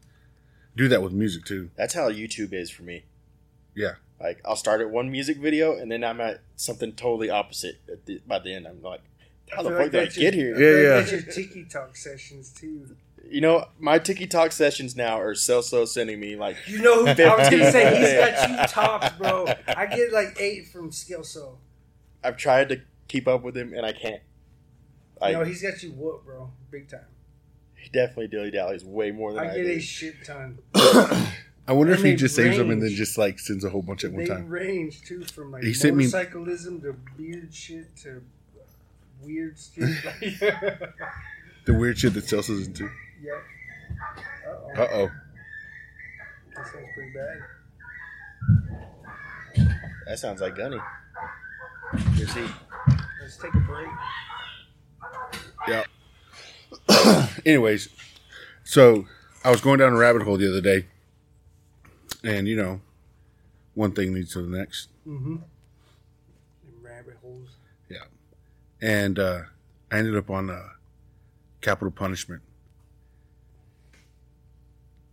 do that with music too. That's how YouTube is for me. Yeah. Like I'll start at one music video and then I'm at something totally opposite. At the, by the end, I'm like, how the fuck like did I that's get here? Yeah, I feel yeah. That's your TikTok sessions too. You know, my TikTok sessions now are Selso sending me like, You know, who, I was gonna say he's got you topped, bro. I get like eight from Skillso. I've tried to keep up with him and I can't. I no, he's got you whooped, bro, big time. he definitely dilly dallies way more than I, I get do. a shit ton. I wonder And if he they just saves them and then just like sends a whole bunch at one They time. range too from like He sent me- motorcyclism to beard shit to weird shit. Like, The weird shit that Chelsea's into. yep. Uh oh. That sounds pretty bad. That sounds like Gunny. You see, Let's take a break. Yeah. Anyways, so I was going down a rabbit hole the other day, and you know, one thing leads to the next, Mm-hmm. And uh, I ended up on uh, capital punishment.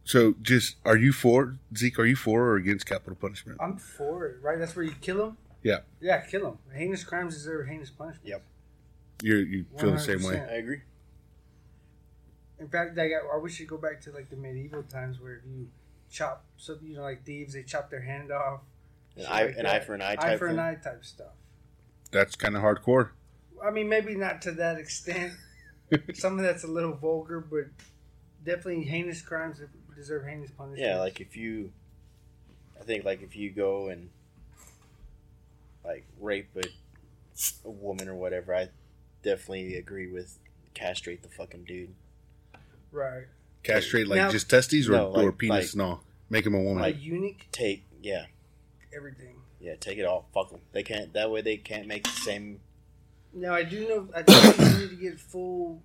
So, just are you for Zeke? Are you for or against capital punishment? I'm for it, right? That's where you kill them. Yeah. Yeah, kill them. Heinous crimes deserve heinous punishment. Yep. You you feel the same way? I agree. In fact, like, I, I wish you go back to like the medieval times where if you chop, so you know, like thieves, they chop their hand off. An shit eye, like an eye for an eye eye for thing. an eye type stuff. That's kind of hardcore. I mean, maybe not to that extent. Something that's a little vulgar, but definitely heinous crimes deserve heinous punishment. Yeah, like if you, I think like if you go and like rape a, a woman or whatever, I definitely agree with castrate the fucking dude. right. Castrate like Now- just testes or, No, like- or penis? like- no, make him a woman. Like eunuch, Take yeah, everything. yeah, take it all. Fuck them. They can't. That way they can't make the same. Now I do know I do think you need to get full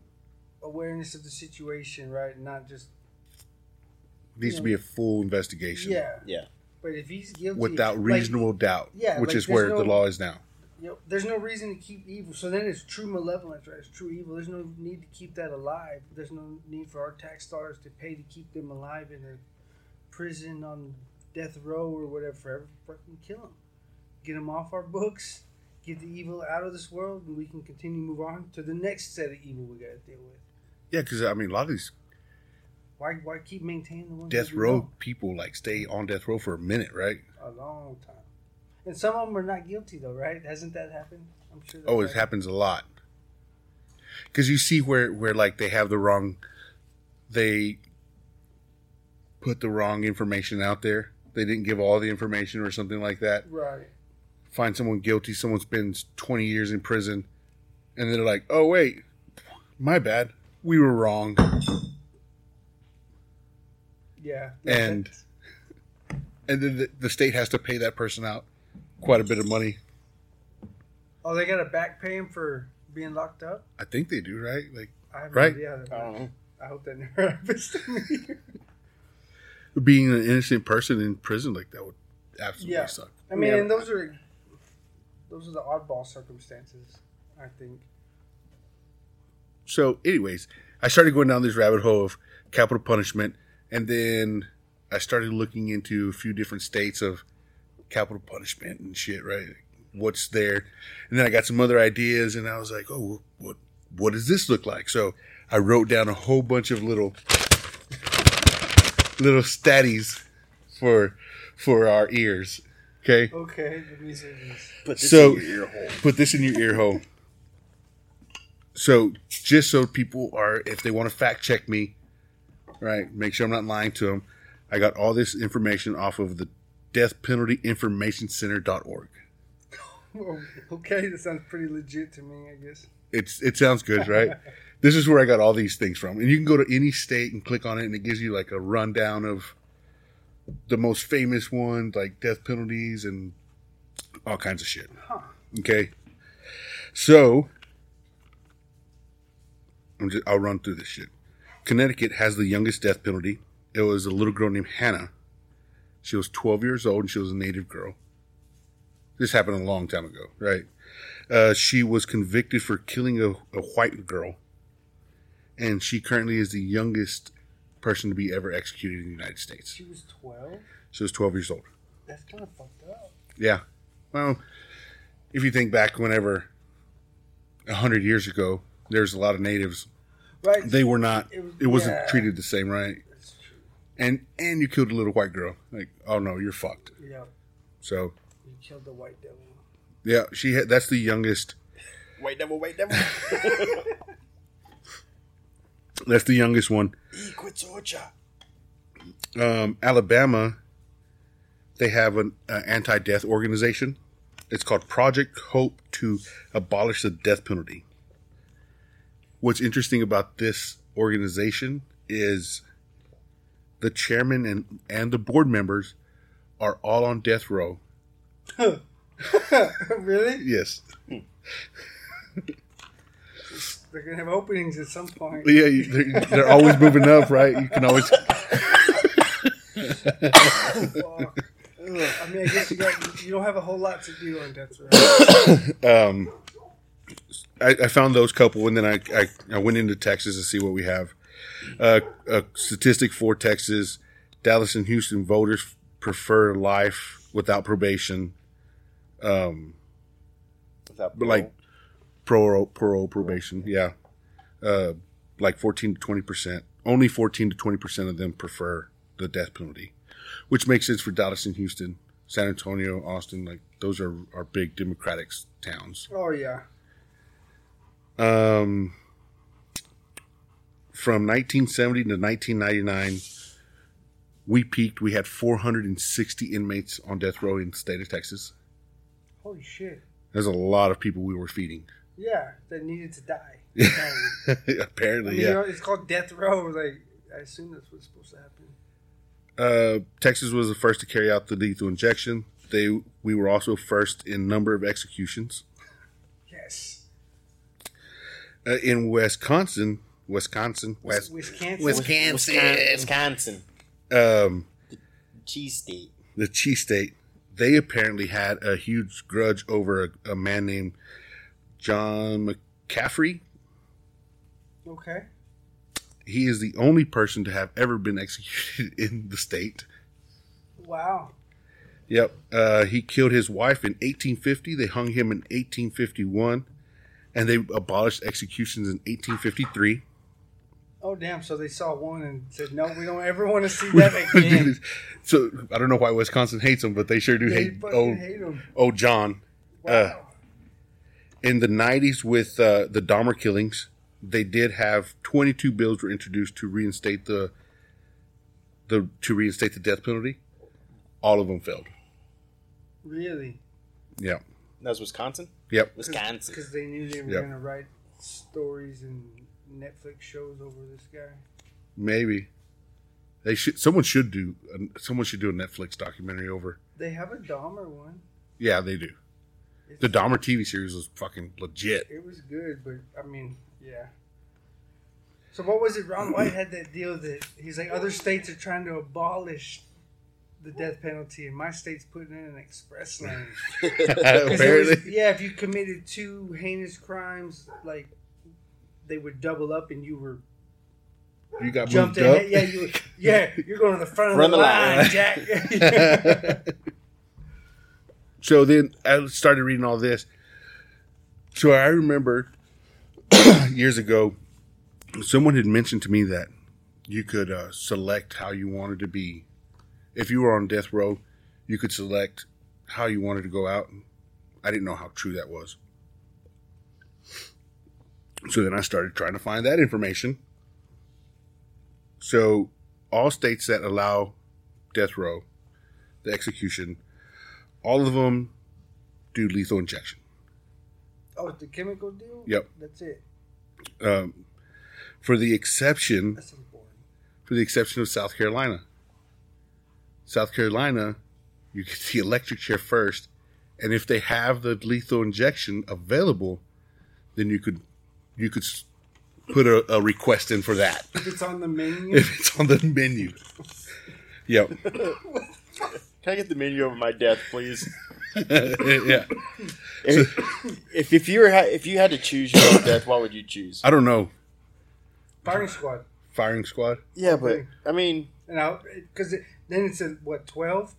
awareness of the situation, right? Not just Needs to be a full investigation. yeah. Yeah. But if he's guilty without like, reasonable doubt, yeah, which like, is where there's the law is now. you know, there's no reason to keep evil. So then it's true malevolence, right? It's true evil. There's no need to keep that alive. There's no need for our tax dollars to pay to keep them alive in a prison on death row or whatever. Forever, fucking kill them. Get them off our books. Get the evil out of this world, and we can continue to move on to the next set of evil we got to deal with. Yeah, because I mean, a lot of these Why, why keep maintaining the ones death row know? people like stay on death row for a minute, right? a long time? And some of them are not guilty though, right? Hasn't that happened? I'm sure. Oh, it happens a lot. Because you see where where like they have the wrong, they put the wrong information out there. They didn't give all the information or something like that. Right. Find someone guilty. Someone spends twenty years in prison, and they're like, "Oh wait, my bad. We were wrong." Yeah. And- And then the, the state has to pay that person out quite a bit of money. Oh, they got to back pay him for being locked up. I think they do, right? Like I have Right. no idea. I don't know. I hope that never happens to me. being an innocent person in prison like that would absolutely Yeah. suck. I mean, Yeah. and those are those are the oddball circumstances. I think. So, anyways, I started going down this rabbit hole of capital punishment, and then I started looking into a few different states of capital punishment and shit. Right? What's there? And then I got some other ideas, and I was like, "Oh, what what does this look like?" So I wrote down a whole bunch of little little statties for for our ears. Okay. Okay, the musicians. Put this So- in your ear hole. Put this in your ear hole. so just so people are, if they want to fact check me, right, make sure I'm not lying to them. I got all this information off of the Death Penalty Information Center.org. Okay, that sounds pretty legit to me. I guess. It's it sounds good, right? this is where I got all these things from, and you can go to any state and click on it, and it gives you like a rundown of the most famous ones, like death penalties and all kinds of shit. Huh. Okay, so I'm just, I'll run through this shit. Connecticut has the youngest death penalty. It was a little girl named Hannah. She was 12 years old and she was a native girl. This happened a long time ago, right? Uh, she was convicted for killing a, a white girl, and she currently is the youngest person to be ever executed in the United States. She was twelve. She was 12 years old. That's kind of fucked up. Yeah. Well, if you think back, whenever a hundred years ago, there's a lot of natives. Right. They were not. It was- It wasn't yeah. treated the same, right? That's true. And and you killed a little white girl. Like, oh no, you're fucked. Yeah. So You killed the white devil. yeah, she had. That's the youngest. White devil, white devil. That's the youngest one. Um, Alabama, they have an uh, anti-death organization. It's called Project Hope to abolish the death penalty. What's interesting about this organization is the chairman and, and the board members are all on death row. really? Yes. They're gonna have openings at some point. Yeah, they're, they're always moving up, right? You can always. Fuck. I mean, I guess you got you don't have a whole lot to do on death row. um, I, I found those couple, and then I, I, I went into Texas to see what we have. Uh, a statistic for Texas: Dallas and Houston voters prefer life without probation, um, Without but like parole, parole probation. Yeah, uh, like fourteen to twenty percent. Only fourteen to twenty percent of them prefer the death penalty, which makes sense for Dallas and Houston, San Antonio, Austin. Like those are are big Democratic towns. Oh yeah. Um, from 1970 to 1999, we peaked. We had 460 inmates on death row in the state of Texas. Holy shit. There's a lot of people we were feeding. Yeah, that needed to die. I Apparently, mean, yeah. you know, it's called death row. Like, I assume that's what's supposed to happen. Uh, Texas was the first to carry out the lethal injection. They we were also first in number of executions. Yes. Uh, in Wisconsin, Wisconsin, West, Wisconsin. Wisconsin. Wisconsin. um, Cheese state. the cheese state, they apparently had a huge grudge over a, a man named John McCaffary. Okay. He is the only person to have ever been executed in the state. Wow. Yep. Uh, he killed his wife in 1850. They hung him in 1851. And they abolished executions in 1853. Oh damn! So they saw one and said, "No, we don't ever want to see that again." so I don't know why Wisconsin hates him, but they sure do they hate old, hate him. old John. Wow. Uh, in the 90s with uh, the Dahmer killings, they did have 22 bills were introduced to reinstate the the to reinstate the death penalty. All of them failed. really? Yeah. That was Wisconsin? Yep. Wisconsin. Because they knew they were Yep. going to write stories and Netflix shows over this guy. Maybe they should. Someone should do. Someone should do a Netflix documentary over. They have a Dahmer one. Yeah, they do. The Dahmer TV series was fucking legit. It was good, but I mean, yeah. So what was it? Ron White had that deal that he's like, other states are trying to abolish the death penalty, and my state's putting in an express lane. it was- Apparently, yeah, if you committed two heinous crimes, like they would double up, and you were you got jumped moved up. ahead. Yeah, you were, yeah, you're going to the front of Run the the line, line. Jack. so then I started reading all this. So I remember years ago, someone had mentioned to me that you could uh, select how you wanted to be. If you were on death row, you could select how you wanted to go out. I didn't know how true that was. So then I started trying to find that information. So all states that allow death row, the execution, all of them do lethal injection. Oh, the chemical deal. Yep. That's it. Um, for the exception, That's important. for the exception of South Carolina. South Carolina, you get the electric chair first, and if they have the lethal injection available, then you could you could put a, a request in for that If it's on the menu, if it's on the menu. Yep. Can I get the menu over my death, please? yeah. If, if if you were ha- if you had to choose your own death, what would you choose? I don't know. firing squad. Firing squad. Yeah, but I mean, And I, because it, then it's a what twelve?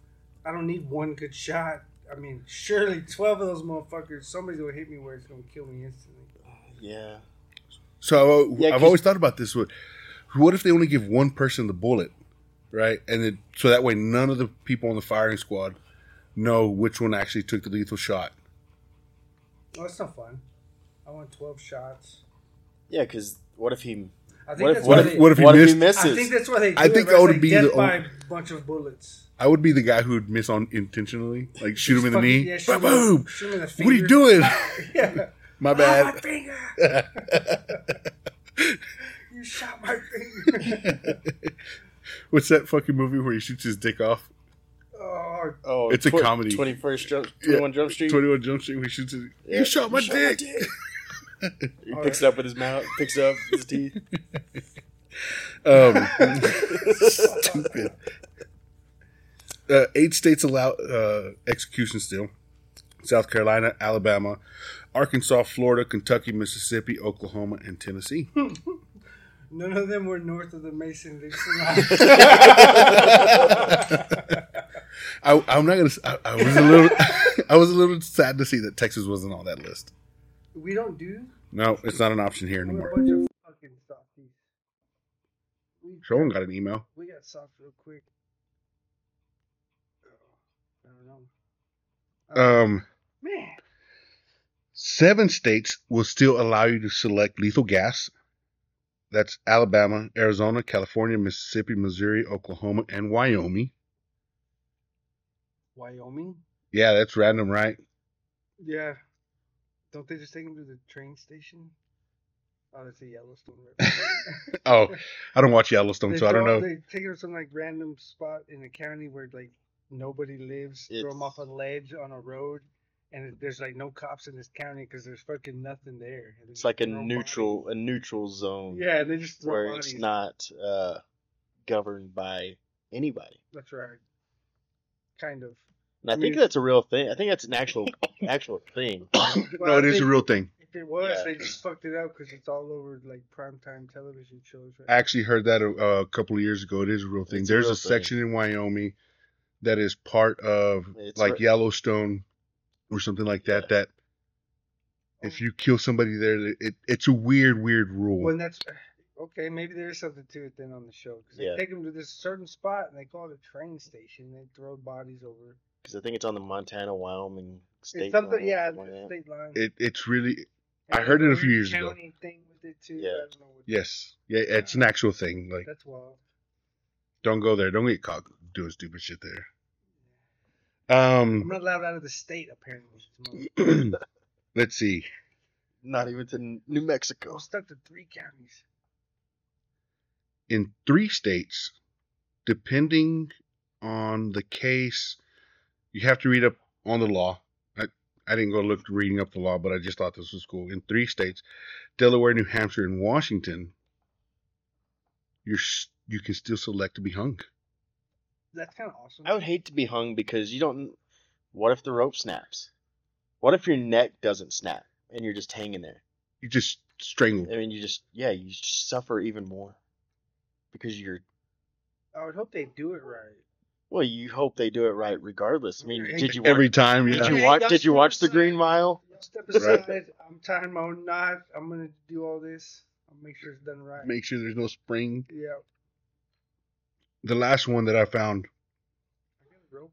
I don't need one good shot. I mean, surely twelve of those motherfuckers. Somebody's gonna hit me where it's gonna kill me instantly. yeah. So uh, Yeah, I've always thought about this. What what if they only give one person the bullet, right? And then so that way none of the people on the firing squad know which one actually took the lethal shot. Oh, that's not fun. I want twelve shots. Yeah, because what if he? I think What if that's what why if, they, what if he what if he misses? I think that's why they. Do I think it, I would It's be the by only- a bunch of bullets. I would be the guy who would miss on intentionally, like shoot him in the Fucking- knee. yeah, shoot boom, him- boom. shoot him in the What are you doing? Yeah. My Ah, my bad. finger! You shot my finger. What's that fucking movie where he shoots his dick off? oh, oh, It's a comedy. Twenty first jump, Yeah. twenty one Jump Street. Twenty One Jump Street. Where he shoots his. Yeah, You shot my dick. He picks it up with his mouth, picks it up with his teeth. Um, stupid. Uh, eight states allow uh, execution still: South Carolina, Alabama, Arkansas, Florida, Kentucky, Mississippi, Oklahoma, and Tennessee. None of them were north of the Mason Dixon I, I'm not gonna. I, I was a little. I was a little sad to see that Texas wasn't on that list. we don't do. No, it's not an option here anymore. bunch of fucking softies. We, Someone got an email. we got soft real quick. I don't know. Um, Man, seven states will still allow you to select lethal gas. That's Alabama, Arizona, California, Mississippi, Missouri, Oklahoma, and Wyoming. Wyoming. Yeah, that's random, right? Yeah. Don't they just take them to the train station? Oh, that's a Yellowstone reference. Oh, I don't watch Yellowstone, They so I don't know. They take them to some like random spot in a county where like nobody lives. Throw them off a ledge on a road, and there's like no cops in this county because there's fucking nothing there. It's like a throw neutral, a neutral zone Yeah, they just throw where bodies. it's not uh, governed by anybody. That's right. Kind of. And I, I think mean- that's a real thing. I think that's an actual, actual thing. no, Well, it I is a real thing. If it was, Yeah. they just fucked it up because it's all over like primetime television shows. Right? I actually heard that a, a couple of years ago. It is a real thing. It's There's a, real thing. section in Wyoming that is part of It's like right- Yellowstone or something like that. That if oh. you kill somebody there, it, it's a weird, weird rule. When that's uh, okay, maybe there is something to it then on the show because Yeah. they take them to this certain spot and they call it a train station. They throw bodies over. Because I think it's on the Montana, Wyoming state. It's something, line, yeah, something like that. state line. it, it's really I heard it a few years ago. county Thing with it too. Yeah. I don't know what- yes, yeah, it's an uh, actual thing. Like, That's wild. don't go there. Don't get caught doing stupid shit there. I'm Um, not allowed out of the state apparently. let's see. Not even to New Mexico. I'm stuck to three counties. in three states, depending on the case, you have to read up on the law. I, I didn't go look reading up the law, but I just thought this was cool. In three states, Delaware, New Hampshire, and Washington, you're you can still select to be hung. That's kind of awesome. I would hate to be hung because you don't. What if the rope snaps? What if your neck doesn't snap and you're just hanging there? You just strangled. I mean, you just yeah, you just suffer even more because you're. I would hope they do it right. Well, you hope they do it right regardless. I mean, did you watch, Every time, did yeah. you watch? Did you watch the. Green Mile? Y'all step Right. I'm tying my own knot. I'm gonna do all this. I'll make sure it's done right. Make sure there's no spring. yeah. The last one that I found, I got a rope.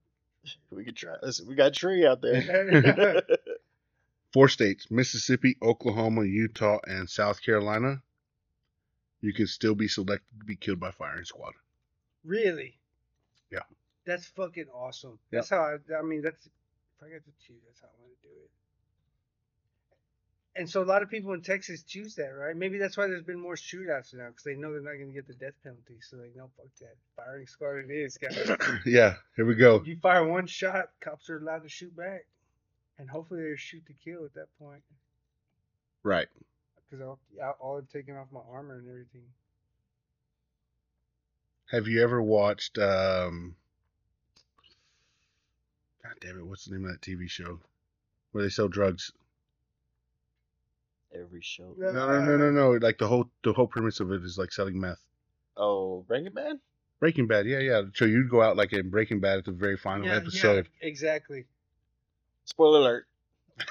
We could try. Listen, we got a tree out there. four states: Mississippi, Oklahoma, Utah, and South Carolina. You can still be selected to be killed by firing squad. Really? Yeah. That's fucking awesome. Yep. That's how I, I mean, that's, if I get to choose, that's how I want to do it. And so a lot of people in Texas choose that, right? Maybe that's why there's been more shootouts now, because they know they're not going to get the death penalty. So they know, fuck that. Firing squad it is, guys. yeah, here we go. you fire one shot, cops are allowed to shoot back. And hopefully they shoot to kill at that point. Right. Because I'll, I'll, I'll have taken off my armor and everything. Have you ever watched? um God damn it! What's the name of that TV show where they sell drugs? Every show. No, no, no, no, no. Like the whole the whole premise of it is like selling meth. Oh, Breaking Bad. Breaking Bad, yeah, yeah. So you'd go out like in Breaking Bad at the very final Yeah, episode. Yeah, exactly. Spoiler alert.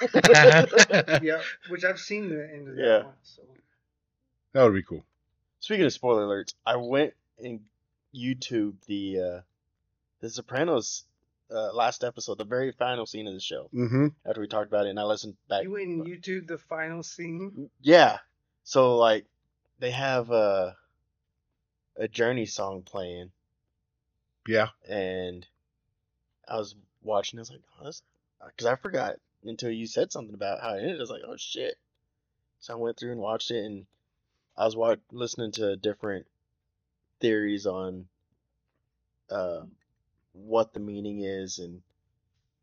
yeah, which I've seen the end of that Yeah. one. So. That would be cool. Speaking of spoiler alerts, I went and YouTube the uh, the Sopranos uh, last episode, the very final scene of the show. Mm-hmm. After we talked about it, and I listened back. You went and YouTube the final scene. Yeah. So like, they have a a Journey song playing, Yeah. and I was watching. I was like, oh, because I forgot until you said something about how it ended. I was like, oh shit. So I went through and watched it, and I was wa- listening to different theories on uh, what the meaning is, and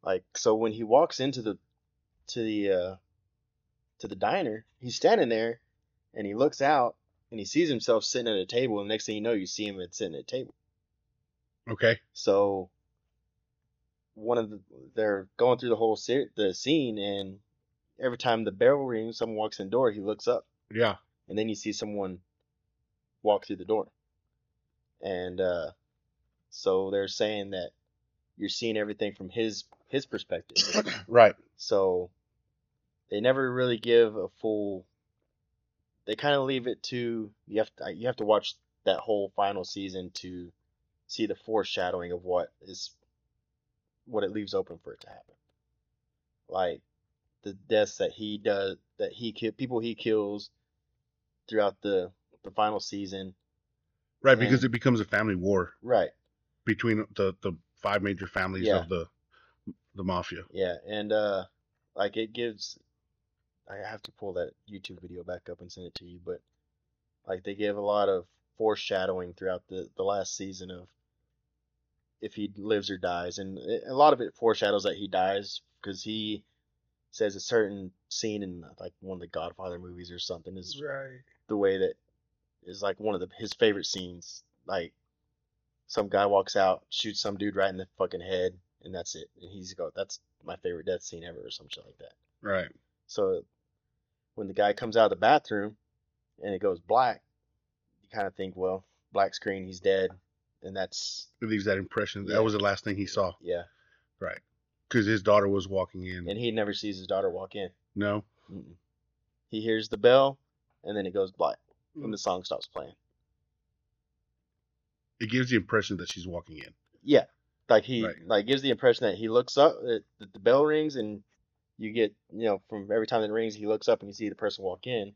like so when he walks into the to the uh, to the diner, he's standing there, and he looks out, and he sees himself sitting at a table, and next thing you know, you see him at sitting at a table. Okay. So one of the they're going through the whole se- the scene, and every time the bell rings, someone walks in the door, he looks up, Yeah. and then you see someone walk through the door, and uh, so they're saying that you're seeing everything from his his perspective. Right. so they never really give a full. They kind of leave it to you have to you have to watch that whole final season to see the foreshadowing of what is what it leaves open for it to happen. Like the deaths that he does that he kill people he kills throughout the the final season. Right. Because it becomes a family war Right. Between the the five major families Yeah. of the the mafia. Yeah, and uh like it gives I have to pull that YouTube video back up and send it to you, but like they give a lot of foreshadowing throughout the the last season of if he lives or dies and it- a lot of it foreshadows that he dies because he says a certain scene in like one of the Godfather movies or something is Right. the way that is like one of the his favorite scenes. Like some guy walks out, shoots some dude right in the fucking head, and that's it. And he's go, that's my favorite death scene ever, or some shit like that. Right. So when the guy comes out of the bathroom and it goes black, you kind of think, well, black screen, he's dead, and that's It leaves that impression. Yeah. That was the last thing he saw. yeah. Right. Because his daughter was walking in. And he never sees his daughter walk in. no. Mm-mm. He hears the bell, and then it goes black, and the song stops playing. It gives the impression that she's walking in. Yeah, like he Right. like gives the impression that he looks up, that the bell rings, and you get you know from every time it rings, he looks up and you see the person walk in.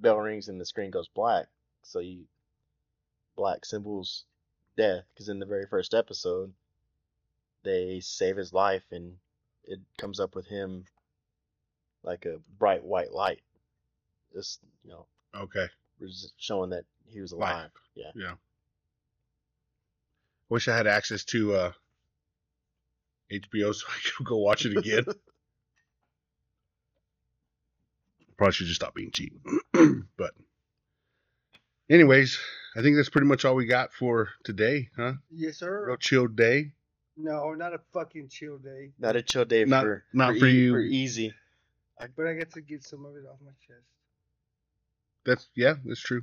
Bell rings and the screen goes black, so you black symbols death because in the very first episode they save his life and it comes up with him like a bright white light, just you know Okay. showing that he was Life. alive. Yeah. Yeah. Wish I had access to uh HBO so I could go watch it again. Probably should just stop being cheap. but anyways, I think that's pretty much all we got for today, huh? Yes, sir. Real chill day. No, not a fucking chill day. Not a chill day Not- for not for e- you. for EZ. But I get to get some of it off my chest, That's yeah, that's true.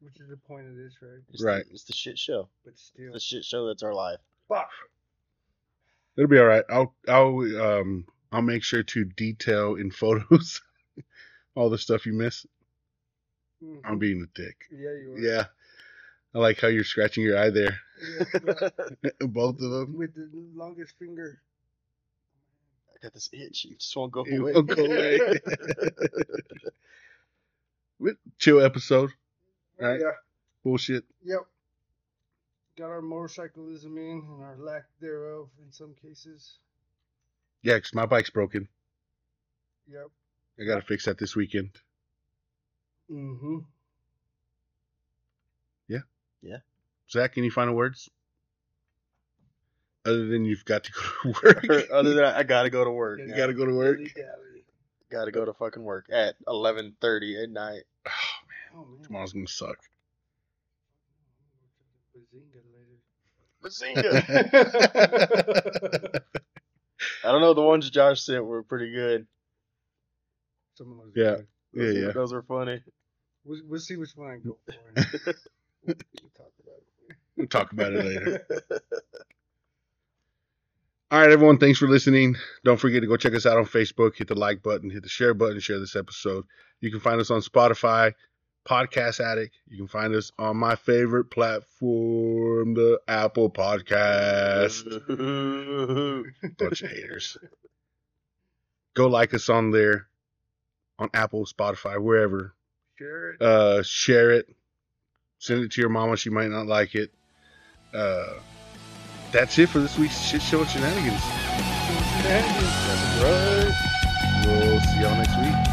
Which is the point of this, right? It's Right. The, it's the shit show. But still, The shit show that's our life. fuck. It'll be all right. I'll I'll um I'll make sure to detail in photos all the stuff you miss. Mhm. I'm being a dick. Yeah, you are. Yeah. I like how you're scratching your eye there. Yeah, Both of them. with the longest finger. I got this itch. It just won't go It away. won't go away. Chill episode. Right. Yeah. Bullshit. Yep. Got our motorcyclism in and our lack thereof in some cases. Yeah, 'cause my bike's broken. Yep. I got to fix that this weekend. Mm-hmm. Yeah. Yeah. Zatch, any final words? Other than you've got to go to work. Other than I gotta go to work. you got to go to work. Gotta go to fucking work at eleven thirty at night. Oh, man. tomorrow's going to suck. Bazinga Bazinga! I don't know. The ones Josh sent were pretty good. Some of those. Yeah. are good. Yeah, Those, yeah. Those were funny. We'll, we'll see which one I go for. we'll talk about it. We'll talk about it later. All right, everyone. Thanks for listening. Don't forget to go check us out on Facebook. Hit the like button, hit the share button, share this episode. You can find us on Spotify, Podcast Addict. You can find us on my favorite platform, the Apple Podcast. Bunch of haters. Go like us on there, on Apple, Spotify, wherever. Share it. Uh, share it. Send it to your mama. She might not like it. Uh, that's it for this week's shit show shenanigans. Shenanigans. We'll see y'all next week.